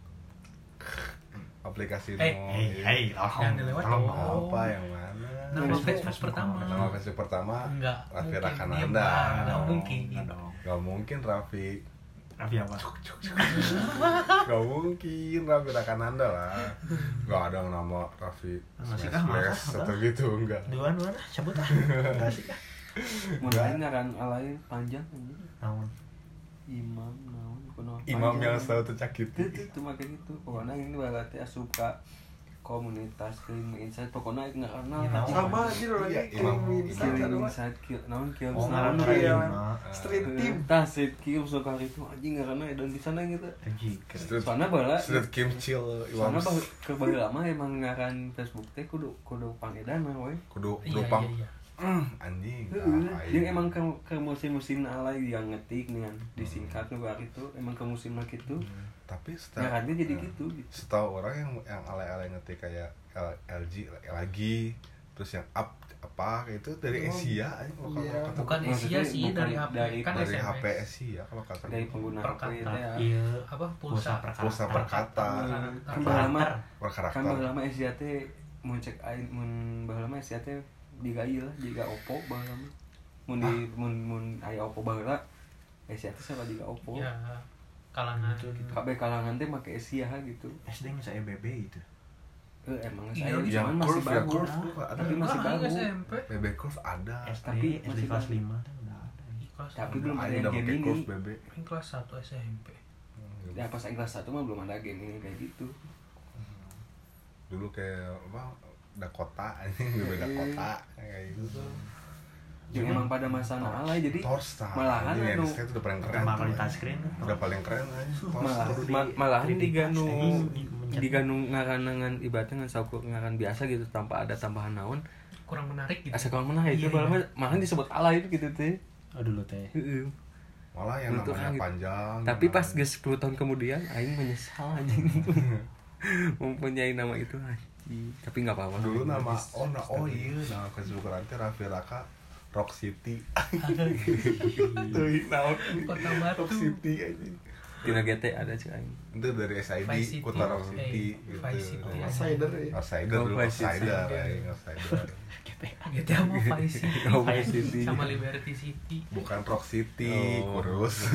aplikasi Eh, no hey hey Jangan tolong dilewat tolong apa yang mana Nama Facebook, Facebook Facebook pertama nama Facebook pertama enggak Raffi mungkin. Rakananda. Iya. Nggak mungkin nggak dong Gak mungkin Raffi Raffi apa Gak mungkin Raffi Rakananda lah. Gak ada yang nama Raffi. Masih Smash kah, Smash masa? atau gitu enggak duluan duluan ah, cabut ah nggak sih kah mau lain ngaran alain panjang naon? Imam naon? Kuno Imam yang selalu tercakiti. Itu itu kayak gitu pokoknya ini berarti asup ka komunitas killing insight pokoknya nggak kenal. Ya. Sama aja loh lagi killing ada mah. insight kill naon kill oh iya. Street team. Tah street kill suka itu anjing nggak kenal dan di sana gitu. Soalnya bala Street Kim Chill soalnya bah ke baheula lama emang ngaran Facebook teh kudu kudu pangedana we Kudu iya kudu iya pang iya. Anjing yang emang ke, ke musim-musim alay yang ngetik dengan disingkat nu itu. Emang ke musim gitu Tapi setahu jadi Nah, gitu gitu. Setahu orang yang yang alay-alay ngetik kayak L- LG lagi Terus yang up apa itu dari Oh, Asia aja kalau iya. kata bukan Asia sih bukan dari HP dari- kan dari SMS HP Asia kalau kata dari pengguna Per HP kata. teh ya. iya. Apa pulsa? Pulsa perkata. Pulsa perkata. Kan baheula mah berkarakter kan mah Asia teh mun cek aing mun baheula mah Asia teh diga ieu lah diga Oppo baheula mah mun di mun mun aya Oppo baheula Asia teh sama diga Oppo? Ya kalangan. Kabeh kalangan teh make Asia gitu. SD nggak saya BB itu eh, emang Iya, saya iya. cuman Yang masih curve ya bagus. curve tuh ada Tapi masih Enggak, baru. SMP. BB curve ada. SD Tapi SD masih kelas baru. 5 tuh udah ada. Kelas Tapi satu. belum ada yang game ini. kelas 1 SMP ya pas kelas satu mah belum ada game ini kayak gitu. Dulu kayak apa Dakota. Anjing BB Dakota kayak gitu yang emang pada masa alay jadi Torstar. malahan anjing, anu itu udah paling keren pertama kali touchscreen tuh. Udah paling keren aja malah di- ma- malahan 3D tiga nu touch, anjing, di- mencet. tiga nu ngaranangan ibaratnya ngan saukur ngaran biasa gitu tanpa ada tambahan naon. Kurang menarik gitu. Asa menah itu Iya, malah iya. malahan disebut alay itu gitu teh. Oh dulu teh. Heeh. malah yang Untuk namanya panjang tapi pas geus 10 tahun kemudian aing menyesal anjing mempunyai nama itu anjing. Tapi nggak apa-apa. Dulu nama oh nah, oh iya nama Facebook nanti Raffi Raka Rock City Kota Batu. Rock City aja Tina GT ada sih itu dari SID City. Kuta Rock Eh, City gitu Vice City. Outsider ya. Outsider Oh, dulu. Outsider GTA mau Vice City. Oh, Vice City. Sama Liberty City. bukan Rock City Oh. kurus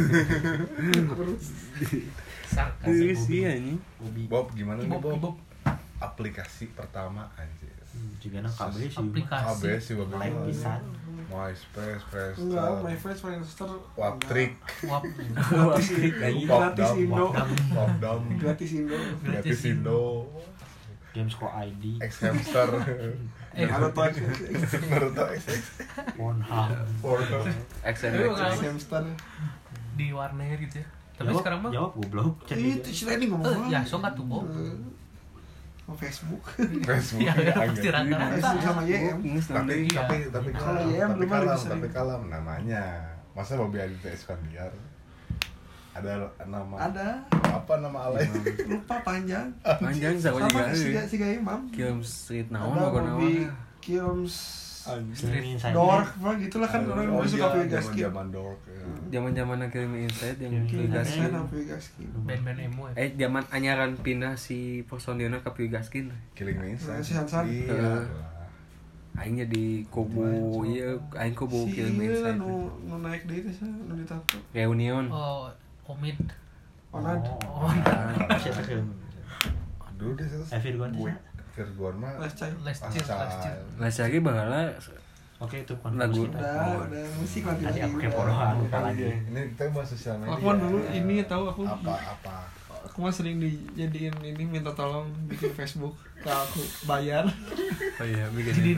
Sarkas. Iya sih anjing. Bob gimana nih Bob ibob. aplikasi pertama anjir juga nang kabel sih Aplikasi. AB sih Bob lain pisan MySpace, Enggak, Friendster, my friends Friendster. Waptrick, Wap. Gratis Popdam, gratis Indo. Popdam, Gratis Indo. gratis Indo, games ko ID X Hamster, Eh, Naruto Naruto X X, Pornhub Pornhub. Nggak apa. Hamster. di warnet gitu ya. Tapi sekarang mah jawab goblok Itu si Lenny ngomong. eh, ya sok atuh Bob. Oh, Facebook. Facebook Ya, ya, pasti anjir. rata-rata. Facebook sama YM. Tapi Iya. tapi tapi Kalau kalam, YM tapi belum ada kalam, tapi kalam namanya. Masa Bobby Aditya Iskandiar? Ada nama Ada. apa nama alay? Lupa panjang. Panjang sama Sama juga. si si Gaya Imam. Kirim street naon Ada apa Bobby. Kilms Streaming insight Dork apa gitulah kan orang Oh masuk iya, ke Vegaskin. zaman dork. ya. Zaman-zaman kirim insight yang. Vegaskin apa Vegaskin. Band-band emo ya. Eh zaman anyaran pindah si personilnya ke Vegaskin. Killing Me Inside. Nah, si Hansan. Iya. Heeh. Aing jadi kubu iya aing kubu Si iya insight. nu nu naik deh itu sih nu ditato. Reunion. Oh, Omid. Onad. oh sih Dulu deh saya. Eh, Virgon mah. Les Cai. Les Ah, Chill, Cai. Les Chill. Lah lagi bakala oke itu Lagu. konfirmasi Udah, udah musik lagi tadi aku lupa lagi Ini kita bahas sosial media. Aku kan dulu ini tahu aku apa apa. aku mah sering dijadiin ini minta tolong bikin Facebook ke aku bayar Oh iya bikin Jadi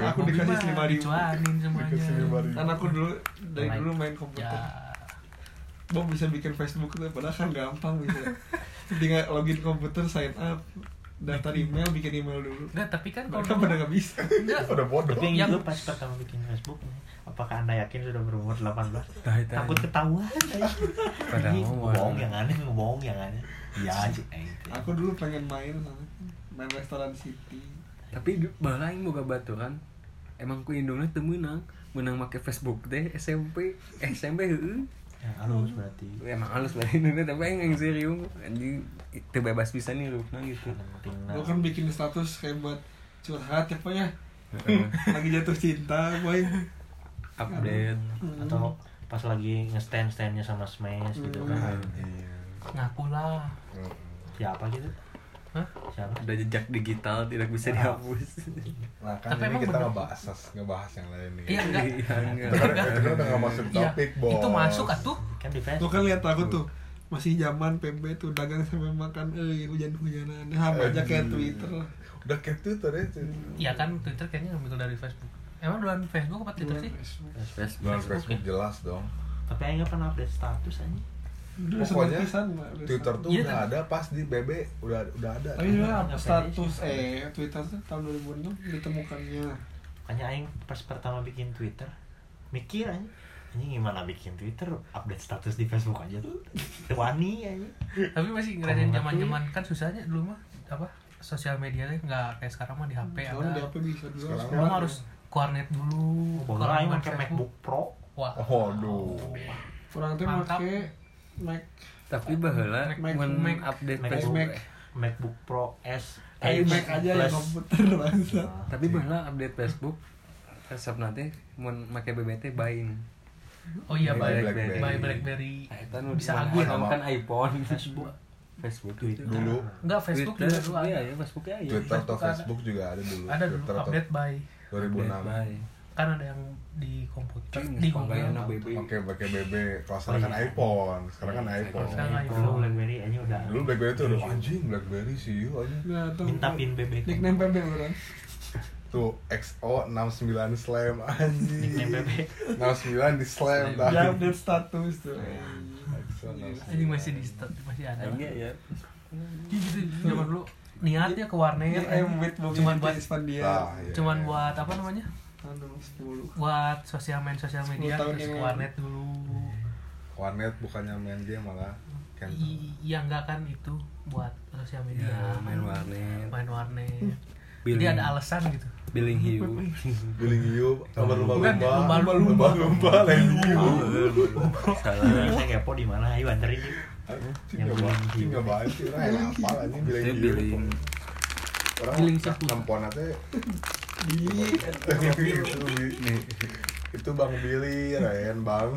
aku dikasih lima ribu dicuanin semuanya. Dikasih lima ribu. karena aku dulu dari dulu main komputer Ya. Bob bisa bikin Facebook tuh padahal kan gampang bisa tinggal login komputer sign up daftar email bikin email dulu Enggak, tapi kan kalau mereka pada nggak bisa enggak Udah bodoh. tapi yang Yang- itu pas pertama bikin Facebook apakah anda yakin sudah berumur 18 Tah, tah. takut ketahuan Padahal ngebohong yang aneh ngebohong yang aneh iya aja eh, aku dulu pengen main soalnya. main restoran city Tapi aing boga baturan. Emang ku indungna teu meunang. Menang make Facebook teh SMP. SMP heueuh. Yang halus berarti. Emang halus lah. Ini tapi yang serius. Anjing teu bebas bisa nih rupna gitu. yang penting Gue kan bikin status kayak buat curhat ya Pak ya. Lagi jatuh cinta boy Update. atau pas lagi nge-stand standnya sama Smash gitu kan. Iya. ngaku lah. siapa gitu Hah? siapa Ada jejak digital tidak bisa dihapus. Nah kan Tapi ini emang kita bener. ngebahas ngebahas yang lain nih. Iya enggak. Iya, enggak. Kan udah nggak masuk Iya, topik, bos. itu masuk atuh. kan di Tuh Facebook kan lihat aku tuh masih zaman PB tuh dagang sampai makan eh hujan-hujanan Nah, aja kayak Twitter lah Udah kayak Twitter ya. cuy. Ya kan Twitter kayaknya ngambil dari Facebook. Emang duluan Facebook apa Twitter sih? Facebook. Bukan Facebook jelas dong. tapi aing nggak pernah update status aja Pokoknya Twitter tuh Iya, udah kan? ada pas di BB udah udah ada. Tapi sebenarnya status eh Twitter tuh tahun 2006 ditemukannya. hanya aing pas pertama bikin Twitter mikir aja ini gimana bikin Twitter update status di Facebook aja tuh wani aja Tapi masih ngerasain Kalau zaman-zaman kan susahnya dulu mah apa sosial medianya nggak kayak sekarang mah di HP di ada. HP bisa dulu. Sekarang Belum harus warnet dulu. Bahkan kalau aing pakai. MacBook Pro Wah. Oh, aduh. Kurang tuh Mantap. Mac Tapi baheula Mac- mun update Mac- Facebook. Mac. eh. MacBook Pro S kayak Edge Mac aja ya komputer bangsa. Nah, Tapi baheula update Facebook resep nanti mun make BBT bain. Oh iya, By by BlackBerry. by BlackBerry. Eta Bisa agun. iPhone kan iPhone. Facebook Facebook Twitter. Dulu Enggak, Facebook Twitter, juga dulu Iya, ada. ya Facebook ya. Twitter atau Facebook juga ada dulu. Ada dulu update by 2006. Bye. Kan ada yang di komputer Cing, di panggalan Google. BB. Oke, pakai BB. Kalau sekarang kan iPhone, sekarang kan iPhone. Sekarang iPhone. Dulu BlackBerry aja udah Dulu BlackBerry tuh udah anjing BlackBerry sih yuk aja. Minta pin BB nickname PB beneran. Tuh XO 69 slam anjing. nickname BB 69 di slam dah. Ya update status tuh. XO 69. Ini masih di start masih ada. Enggak ya. Iya gitu zaman dulu niatnya ke warnet cuman buat. Ah, iya. cuman buat apa namanya Aduh, 10. buat sosial main sosial media 10 tahun terus yang ke lalu. warnet dulu Warnet bukannya main game malah iya enggak kan itu buat sosial media Ya, main warnet. main warnet Billing. jadi ada alasan gitu billing hiu Billing hiu, gambar lumba-lumba. Lumba-lumba. Lumba-lumba, lain hiu. salah saya kepo di mana ayo anterin yuk Yang nggak banget sih, orang yang hafal anjing billing saya hiu. billing Orang Billing siapa? Nempona teh itu bang Billy Ryan bang.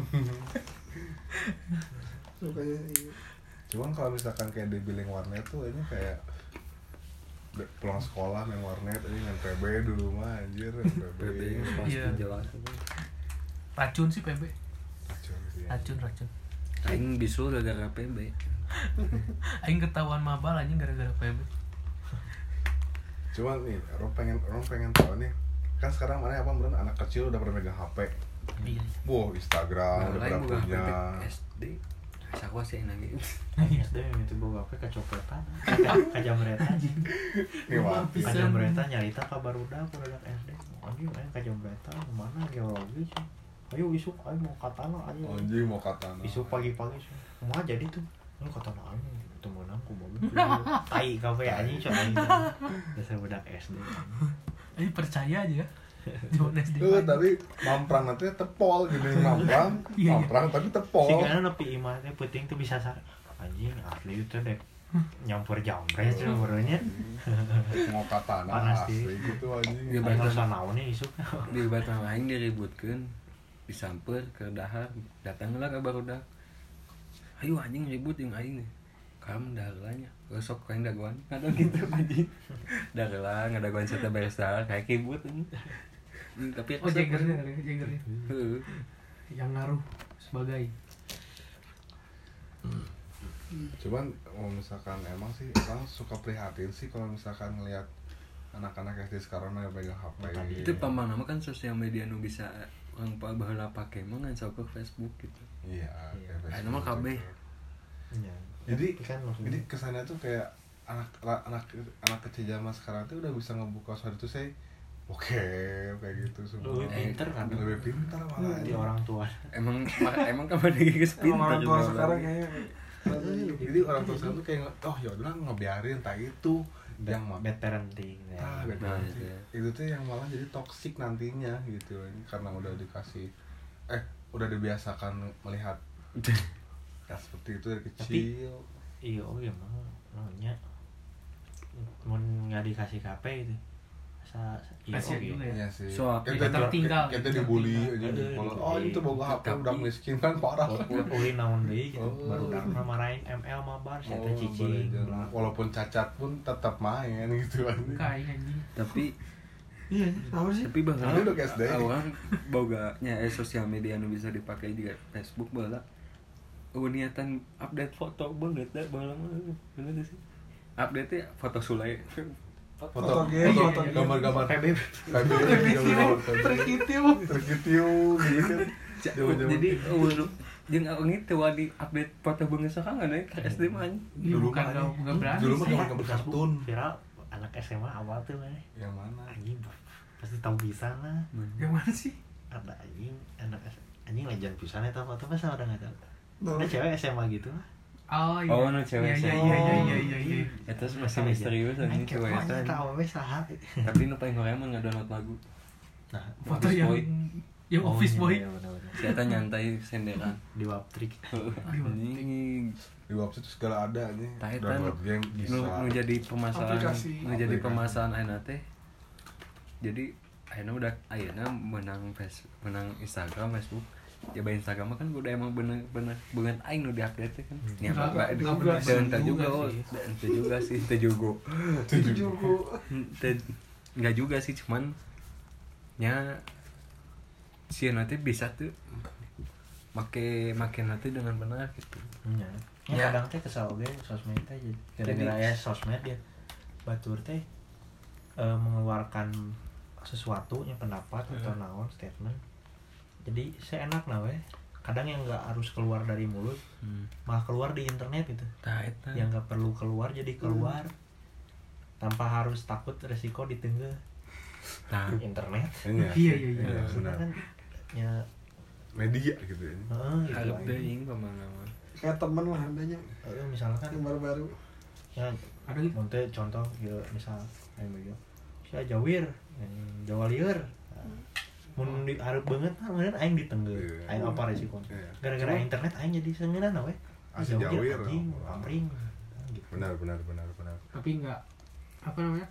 Cuman kalau misalkan kayak di billing warnet tuh ini kayak pulang sekolah main warnet ini main PB dulu mah anjir main PB PB Iya. pasti jelas racun sih PB Kacau sih. racun racun. Aing bisul gara-gara PB aing ketahuan mabal anjing gara-gara PB cuman nih orang pengen orang pengen tahu nih kan sekarang mana apa bener anak kecil udah pernah megang HP iya. Wow Instagram udah lain pernah punya. HP SD Sakwa sih nangis SD itu boga apa kecopetan. Kajamretan. Nih mah kajamretan nyarita kabar udah produk SD anjing ayo kajamretan ke mana? Geologi sih ayo isuk ayo mau katana ayo. Anjing mau kata isuk pagi-pagi sih mau jadi tuh. Lu katana ayo temen aku mobil tai kafe anjing soalnya dasar budak SD aing percaya aja Zaman SD Eh, tapi mamprang nanti tepol gini mamprang, Iya, iya. mamprang tapi si tepol. kana nepi imah teh penting tuh bisa sar anjing asli itu dek. Nyampur jamret sih barunya. Mau sih. asli gitu anjing. Iya, ayo Batas. naonnya isuk. Di batang lain diributkan disamper ke dahar datanglah ke barudak ayo anjing ribut yang aing nih kamu dagelanya. Besok kain daguan. Ada gitu anjing dagela ngadaguan serta biasa kayak kibut anjing. Hmm, tapi oh jenggernya ya, jenggernya. Yang ngaruh sebagai. Cuman kalau misalkan emang sih orang suka prihatin sih kalau misalkan ngelihat anak-anak SD sekarang yang pegang HP. itu pamang nama kan sosial media nu bisa orang pa baheula pake mah ngan sok ke Facebook gitu. Iya. Kayak Aya nama Facebook KB. Iya. Jadi kan maksudnya jadi kesannya tuh kayak anak anak anak kecil zaman sekarang tuh udah bisa ngebuka suara itu saya oke kayak gitu semua Lebih pinter kan? lebih pintar malah di orang tua emang emang kamu digigis pintar Emang orang tua sekarang kayaknya jadi orang tua sekarang tuh kayak oh ya udah ngebiarin tak itu yang mah bad parenting ya. ah bad Nah, parenting. iya. itu tuh yang malah jadi toksik nantinya gitu karena udah dikasih eh udah dibiasakan melihat ya seperti itu dari kecil iya oh iya mah namanya mau nggak dikasih KP gitu sa iya oke. juga ya. Iya sih. So, kita tertinggal, kita gitu, dibully aja oh itu boga HP Tapi- udah miskin kan parah. Ulin naon deui gitu. Oh. Baru dah marahin ML mabar saya teh Oh, cicing. Walaupun cacat pun tetap main gitu kan. tapi iya apa sih tapi Tapi ke SD. orang boganya eh sosial media nu bisa dipakai juga Facebook bala oh niatan update foto banget dah mah bener sih update nya foto sulai Foto, Foto gambar-gambar PB terkitiu terkitiu gitu. Jadi oh, jeung ini teu wadi update foto beungeus kan ada ke SD mah. Ini Dulu bukan mah gak, anjing. gak berani Dulu mah gambar kartun. viral anak SMA awal tuh kan. Yang mana? Anjing pasti tahu bisa lah. yang mana sih Ada anjing anak S- anjing legend pisan eta foto masa udah enggak tahu. Ada cewek SMA gitu lah. oh iya Oh, nu cewek iya iya SMA. iya iya iya iya Eta masih misterius anjing Anjing cewek aja tahu we saha. Tapi nu paling hoream mah ngadownload lagu. Nah, foto Office yang Boy. yang oh, office iya, boy iya, eta nyantai senderan. di Waptrik. Anjing. Di website tuh segala ada eta Download game bisa. nu nu jadi permasalahan Aplikasi. nu jadi Aplikasi. permasalahan ayeuna teh. Jadi ayeuna udah ayeuna menang face menang Instagram, Facebook. Ya bae Instagram kan udah emang bener-bener banget aing nu diupdate teh kan. Ya Enggak, enggak enggak bener dan teu juga juga, sih. Dan teu juga sih, teu juga. Teu- enggak juga sih cuman nya si nanti bisa tuh make make nanti dengan benar gitu Iya. Ya. Ya, kadang teh kesal oge sosmed teh jadi gara-gara Jadi- ya sosmed ya batur teh eh, mengeluarkan sesuatu yang pendapat atau naon statement jadi seenak nah we kadang yang nggak harus keluar dari mulut malah keluar di internet gitu Tah eta. yang nggak perlu keluar jadi keluar. Tanpa harus takut resiko di tengah. Tah. internet. Iya, Iya, iya, iya. Iya, benar. kan ya. Media gitu ya. heeh, gitu pemanaman. kayak temen lah adanya Eh, misalkan yang baru-baru. Ya ada gitu? Monte contoh gitu misal kayak begitu. Si Ajawir yang Jawa lieur mun di hareup banget mah meureun aing ditenggel Iya. aing apa resiko Iya. gara-gara Cuma- internet aing jadi sengenan we Ah, si Jawir. anjing amring gitu benar benar benar benar tapi nggak apa namanya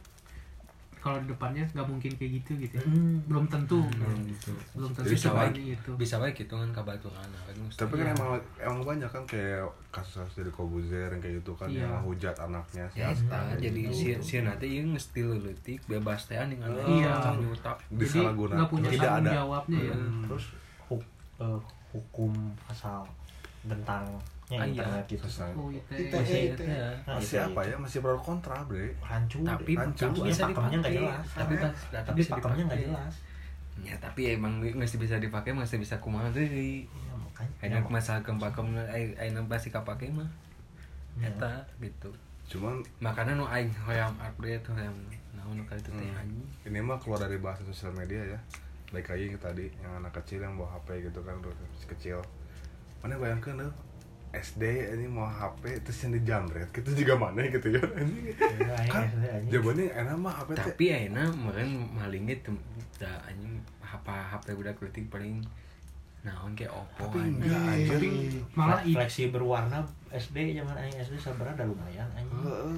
kalau di depannya nggak mungkin kayak gitu gitu ya. Hmm. belum tentu belum gitu belum tentu jadi bisa baik itu bisa baik gitu kan kabaturan kan tapi kan Iya. emang emang banyak kan kayak kasus dari Kobuzer yang kayak gitu kan Iya. yang hujat anaknya ya kayak jadi gitu. si si nanti yang ngestil letik bebas teh nih kan Iya. nyuta jadi disalahgunakan nggak punya tidak tanggung ada jawabnya ya Hmm. terus huk- eh, hukum pasal tentangnya Iya. internet gitu Ite, masih ya. Nah, apa ya? Masih pro kontra bre. Rancu tapi Rancu. kasusnya bisa pakemnya nggak dipakai. jelas. Tapi tapi bisa pakemnya nggak dipakai. jelas. Ya tapi emang masih bisa dipakai masih bisa kumaha deui ya, makanya. Aina masalah kempakem aina pasti kapake mah. Ya. eta gitu. Cuman makanya nu aing hoyam update hoyam naon kali itu teh Hmm. anjing. Ini mah keluar dari bahasa sosial media ya. Baik lagi tadi yang anak kecil yang bawa HP gitu kan kecil. Mana bayangkan tuh SD ini mau HP terus yang dijamret gitu juga mana gitu ya anjing Ya, aing kan anjing. jawabannya enak mah HP teh tapi aina meureun malingnya tuh da anjing HP HP budak leutik paling naon kayak Oppo tapi anjing. enggak aja malah fleksi berwarna SD zaman aing SD sebenarnya udah lumayan anjing Heeh.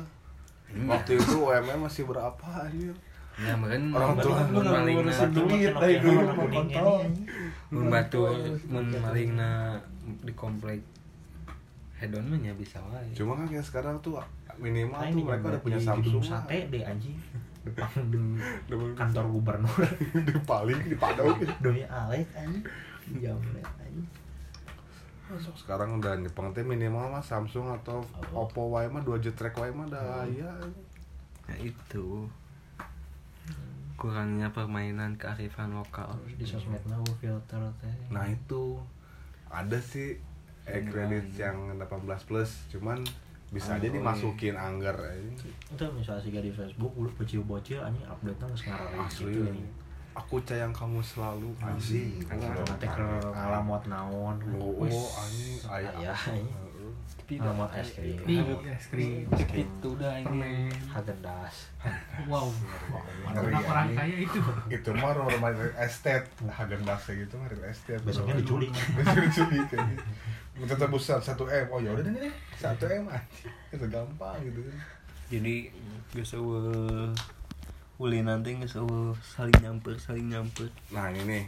Hmm. waktu itu UMR masih berapa anjir Ya meureun Orang tua mun ngurusin Batu duit, mah dari dulu ini, kontol. mun batu mun malingna di komplek hedon mah nya bisa wae. Cuma kan kayak sekarang tuh minimal Aing tuh mereka udah punya Samsung sate deh anjing. Depan kantor gubernur. Di paling di padau doi alek anjing. Jamret anjing. Masuk sekarang udah Jepang teh minimal mah Samsung atau Oh. Oppo wae mah 2 jetrek wae mah dah ya. ya itu. Kurangnya permainan kearifan lokal. Terus di sosmed mah filter teh. Nah itu. Ada sih e kredit yang 18 plus, cuman bisa aja Oh, dimasukin anggar itu misalnya sih di Facebook lu bocil-bocil anjing update geus ngarare Asli. gitu anjing. Aku sayang kamu selalu anjing. nanti ke ngalamot naon Oh, anjing aya. Heeh. ngalamot es krim. Ih, es krim es krim. itu. Udah ini. Hagendas wow. Anak orang anjing. kaya itu? Itu mah rumah estet, Hagen Dazs gitu mah real estate. besoknya diculik. Diculik kayak gitu. Minta tebusan 1 M. Oh ya udah deh nih, 1 M anjing. Itu gampang gitu. Kan. jadi geus eueuh uli nanti eueuh saling nyamper saling nyamper. Nah ini nih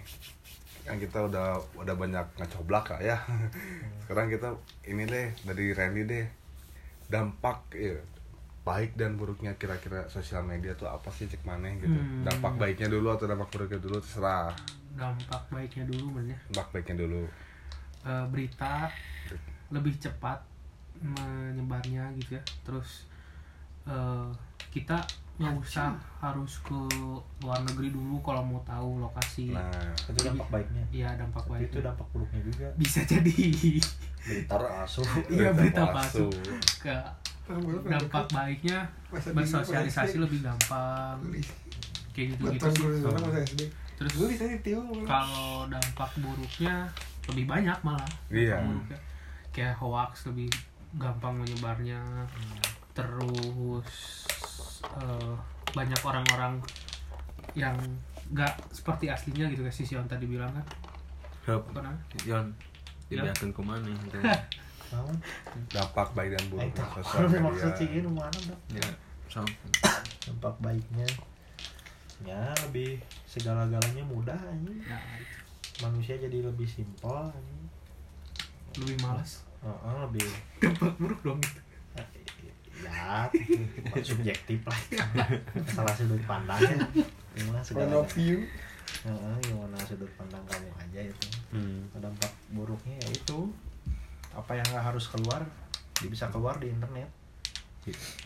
kan kita udah udah banyak ngecoblak lah ya. Sekarang kita ini deh dari Randy deh dampak ya, baik dan buruknya kira-kira sosial media tuh apa sih cek mana gitu. Hmm. Dampak baiknya dulu atau dampak buruknya dulu terserah. dampak baiknya dulu men ya Dampak baiknya dulu. Eh, berita lebih cepat menyebarnya gitu ya terus eh, kita nggak usah harus ke luar negeri dulu kalau mau tahu lokasi. Nah, itu dampak baiknya. iya dampak tapi itu dampak buruknya juga. Bisa jadi. Berita asuh iya berita palsu. palsu. Ke dampak baiknya bersosialisasi lebih gampang. Kayak gitu gitu sih. terus kalau dampak buruknya lebih banyak malah. Iya. Buruknya. kayak hoax lebih gampang menyebarnya. Terus eh, banyak orang-orang yang nggak seperti aslinya gitu kayak si Sion tadi bilang kan. Hup, apa namanya? Ya. dibiarkan ke mana naon dampak baik dan buruknya sosial maksud sih media. ini mana ya so, dampak baiknya. Ya lebih segala-galanya mudah anjing. Ya manusia jadi lebih simpel lebih malas. Heeh, lebih dampak buruk dong gitu ya subjektif lah. Salah sudut pandangnya gimana Point segala of view. Heeh, gimana sudut pandang kamu aja itu. Hmm. dampak buruknya ya itu. Apa yang nggak harus keluar dia bisa keluar di internet.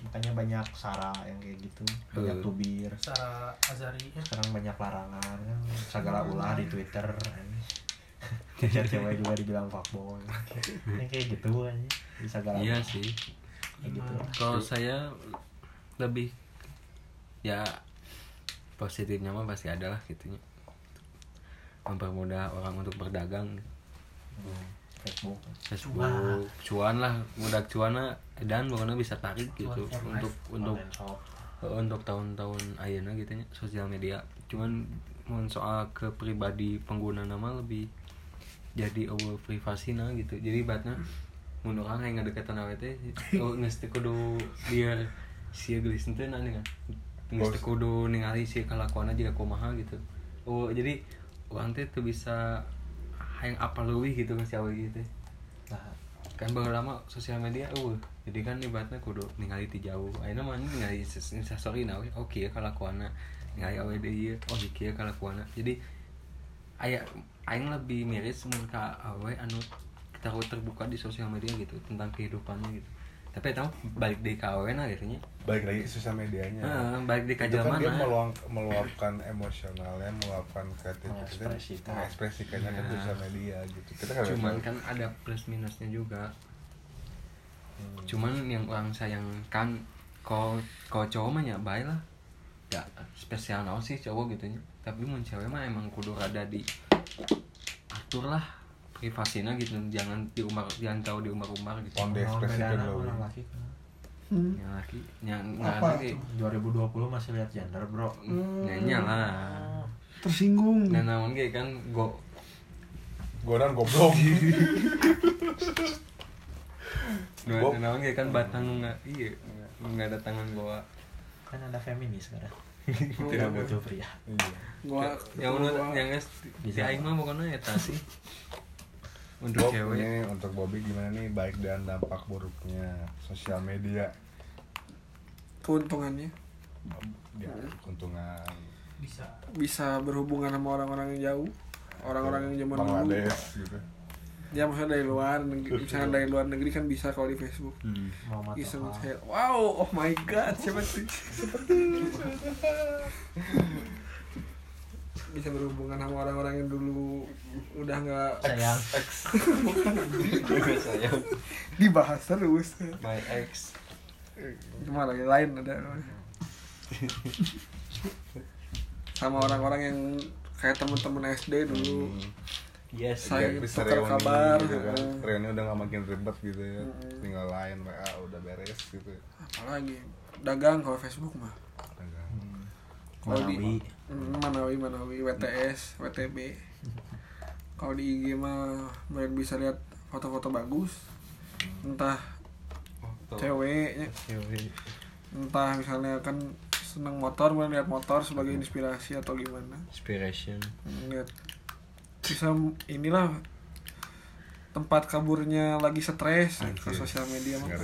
Makanya banyak sara yang kayak gitu. Banyak Hmm. tubir. Secara azari ya. Sekarang banyak larangan. Kan segala ulah di twitter cewek-cewek juga dibilang fuckboy. Ini kayak gitu aja. Bisa segala iya sih gitu. Lah. kalau saya lebih ya positifnya mah pasti ada lah gitunya. Mempermudah orang untuk berdagang. Hmm, Facebook. Facebook cuan lah. Mudah cuan lah dan pokoknya bisa tarik gitu. Cuan untuk untuk untuk tahun-tahun ayeuna gitu nya sosial media. Cuman mun soal ke pribadi pengguna nama lebih jadi over privasi nah gitu. Jadi batna mun orang yang ngedeketan awet teh oh geus teu kudu biar sia geus teh nah kan. Geus teu kudu ningali si kelakuanna juga kumaha gitu. Oh jadi orang teh tuh bisa hayang apa leuwih gitu ke si awewe gitu. Nah, kan baru lama sosial media uh jadi kan ibaratnya kudu ningali ti jauh. Ayeuna mah ningali instastory na we oke ya kalakuana ningali awe deui ieu, oh kieu kalakuana jadi aya aing lebih miris mun ka awe anu kita terbuka di sosial media gitu tentang kehidupannya gitu. Tapi tahu balik di ka awe na gitu nya balik lagi sosial medianya. Heeh, balik di ka itu kan dia mana meluang, meluapkan emosionalnya meluapkan kreativitasnya Mengekspresikan. mengekspresikannya ke Ya. sosial media gitu. Kita kan cuman kan ada plus minusnya juga. Hmm. cuman yang orang sayangkan kalau kalau cowok mah ya baik lah. Ya spesial naon sih cowok gitu nya. Tapi mun cewek mah emang kudu rada di atur lah privasinya gitu jangan di umar jangan tahu di umar umar gitu On the bedana lo. orang laki kan. yang laki yang Apa tuh? 2020 masih lihat gender bro. Nyanyi lah. Tersinggung. Dan naon ge kan go. Godaan goblok. Dan Gua- naon ge kan batang nggak iya nggak ada tangan gua kan ada feminis sekarang. Tidak butuh pria iya. Gua yang menurut yang es di Bisa. aing mah pokoknya eta sih untuk Bob, cewek. ini untuk Bobby gimana nih? Baik dan dampak buruknya sosial media. Keuntungannya? Ya keuntungan. Bisa. Bisa berhubungan sama orang-orang yang jauh orang-orang yang zaman dulu. gitu. Ya maksudnya dari luar negeri misalnya dari luar negeri kan bisa kalau di Facebook. Mau mata iseng saya wow oh my god siapa tuh bisa berhubungan sama orang-orang yang dulu udah nggak sayang. saya dibahas terus. My ex. Cuma lagi lain ada. Sama orang-orang yang kayak teman-teman SD dulu. Yes Saya Kayak bisa tukar kabar, gitu kan. Heeh. reuni udah gak makin ribet gitu ya. Mm. tinggal lain WA udah beres gitu. Apalagi? Dagang kalau Facebook mah. Kalau di- Manawi. Hmm, Manawi WTS WTB kalau di IG mah mereka bisa lihat foto-foto bagus. Entah ceweknya. Entah misalnya kan seneng motor mau lihat motor sebagai inspirasi atau gimana. Inspiration. Hmm, lihat bisa inilah tempat kaburnya lagi stres ke sosial media mah.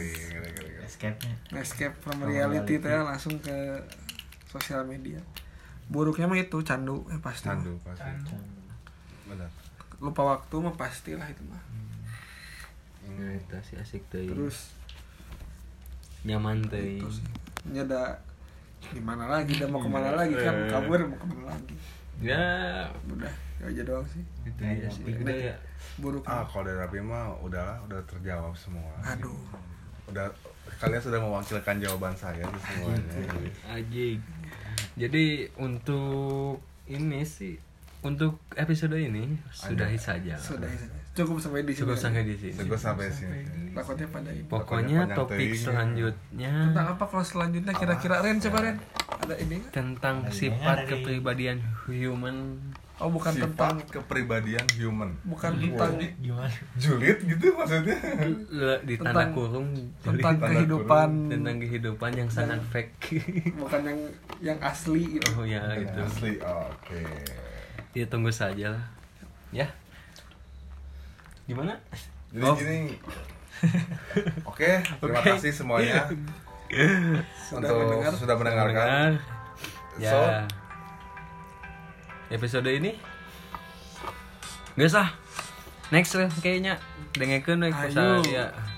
Escape-nya. Escape from From reality reality. teh langsung ke sosial media. Buruknya mah itu candu ya pasti mah. candu. Pasti benar. Lupa waktu mah pastilah itu mah. Nah itu sih asik tuh terus nyaman tuh itu sih. Nyada gimana lagi? Dan mau ke mana lagi? Kan Eh. kabur mau ke mana lagi? Ya. Udah itu aja doang sih. Itu dia sih udah. ya buruk ah kalau dari Rapi mah udahlah udah terjawab semua. Aduh. Udah kalian sudah mewakilkan jawaban saya sih semuanya. Ajik. Jadi untuk ini sih untuk episode ini sudahi saja. lah. sudah cukup sampai di sini Cukup sampai di sini. Cukup sampai sini. Takutnya pada ini Pokoknya topik selanjutnya tentang apa kalau selanjutnya? Kira-kira Ren coba Ren. Ada ini tentang sifat kepribadian human. Oh bukan tentang sifat kepribadian human bukan tentang gimana julid gitu maksudnya Le, di tanda Tentang- kurung tentang Tanda kehidupan tentang kehidupan yang sangat fake. bukan yang yang asli gitu oh ya Yang itu. asli oke Ya tunggu saja lah. Ya. Gimana? jadi Oh. gini oke terima Oke. kasih semuanya Sudah untuk mendengar? sudah mendengarkan Mendengar. Ya. So, Episode ini. Gak sah. Next lah kayaknya. Dengerin episode ya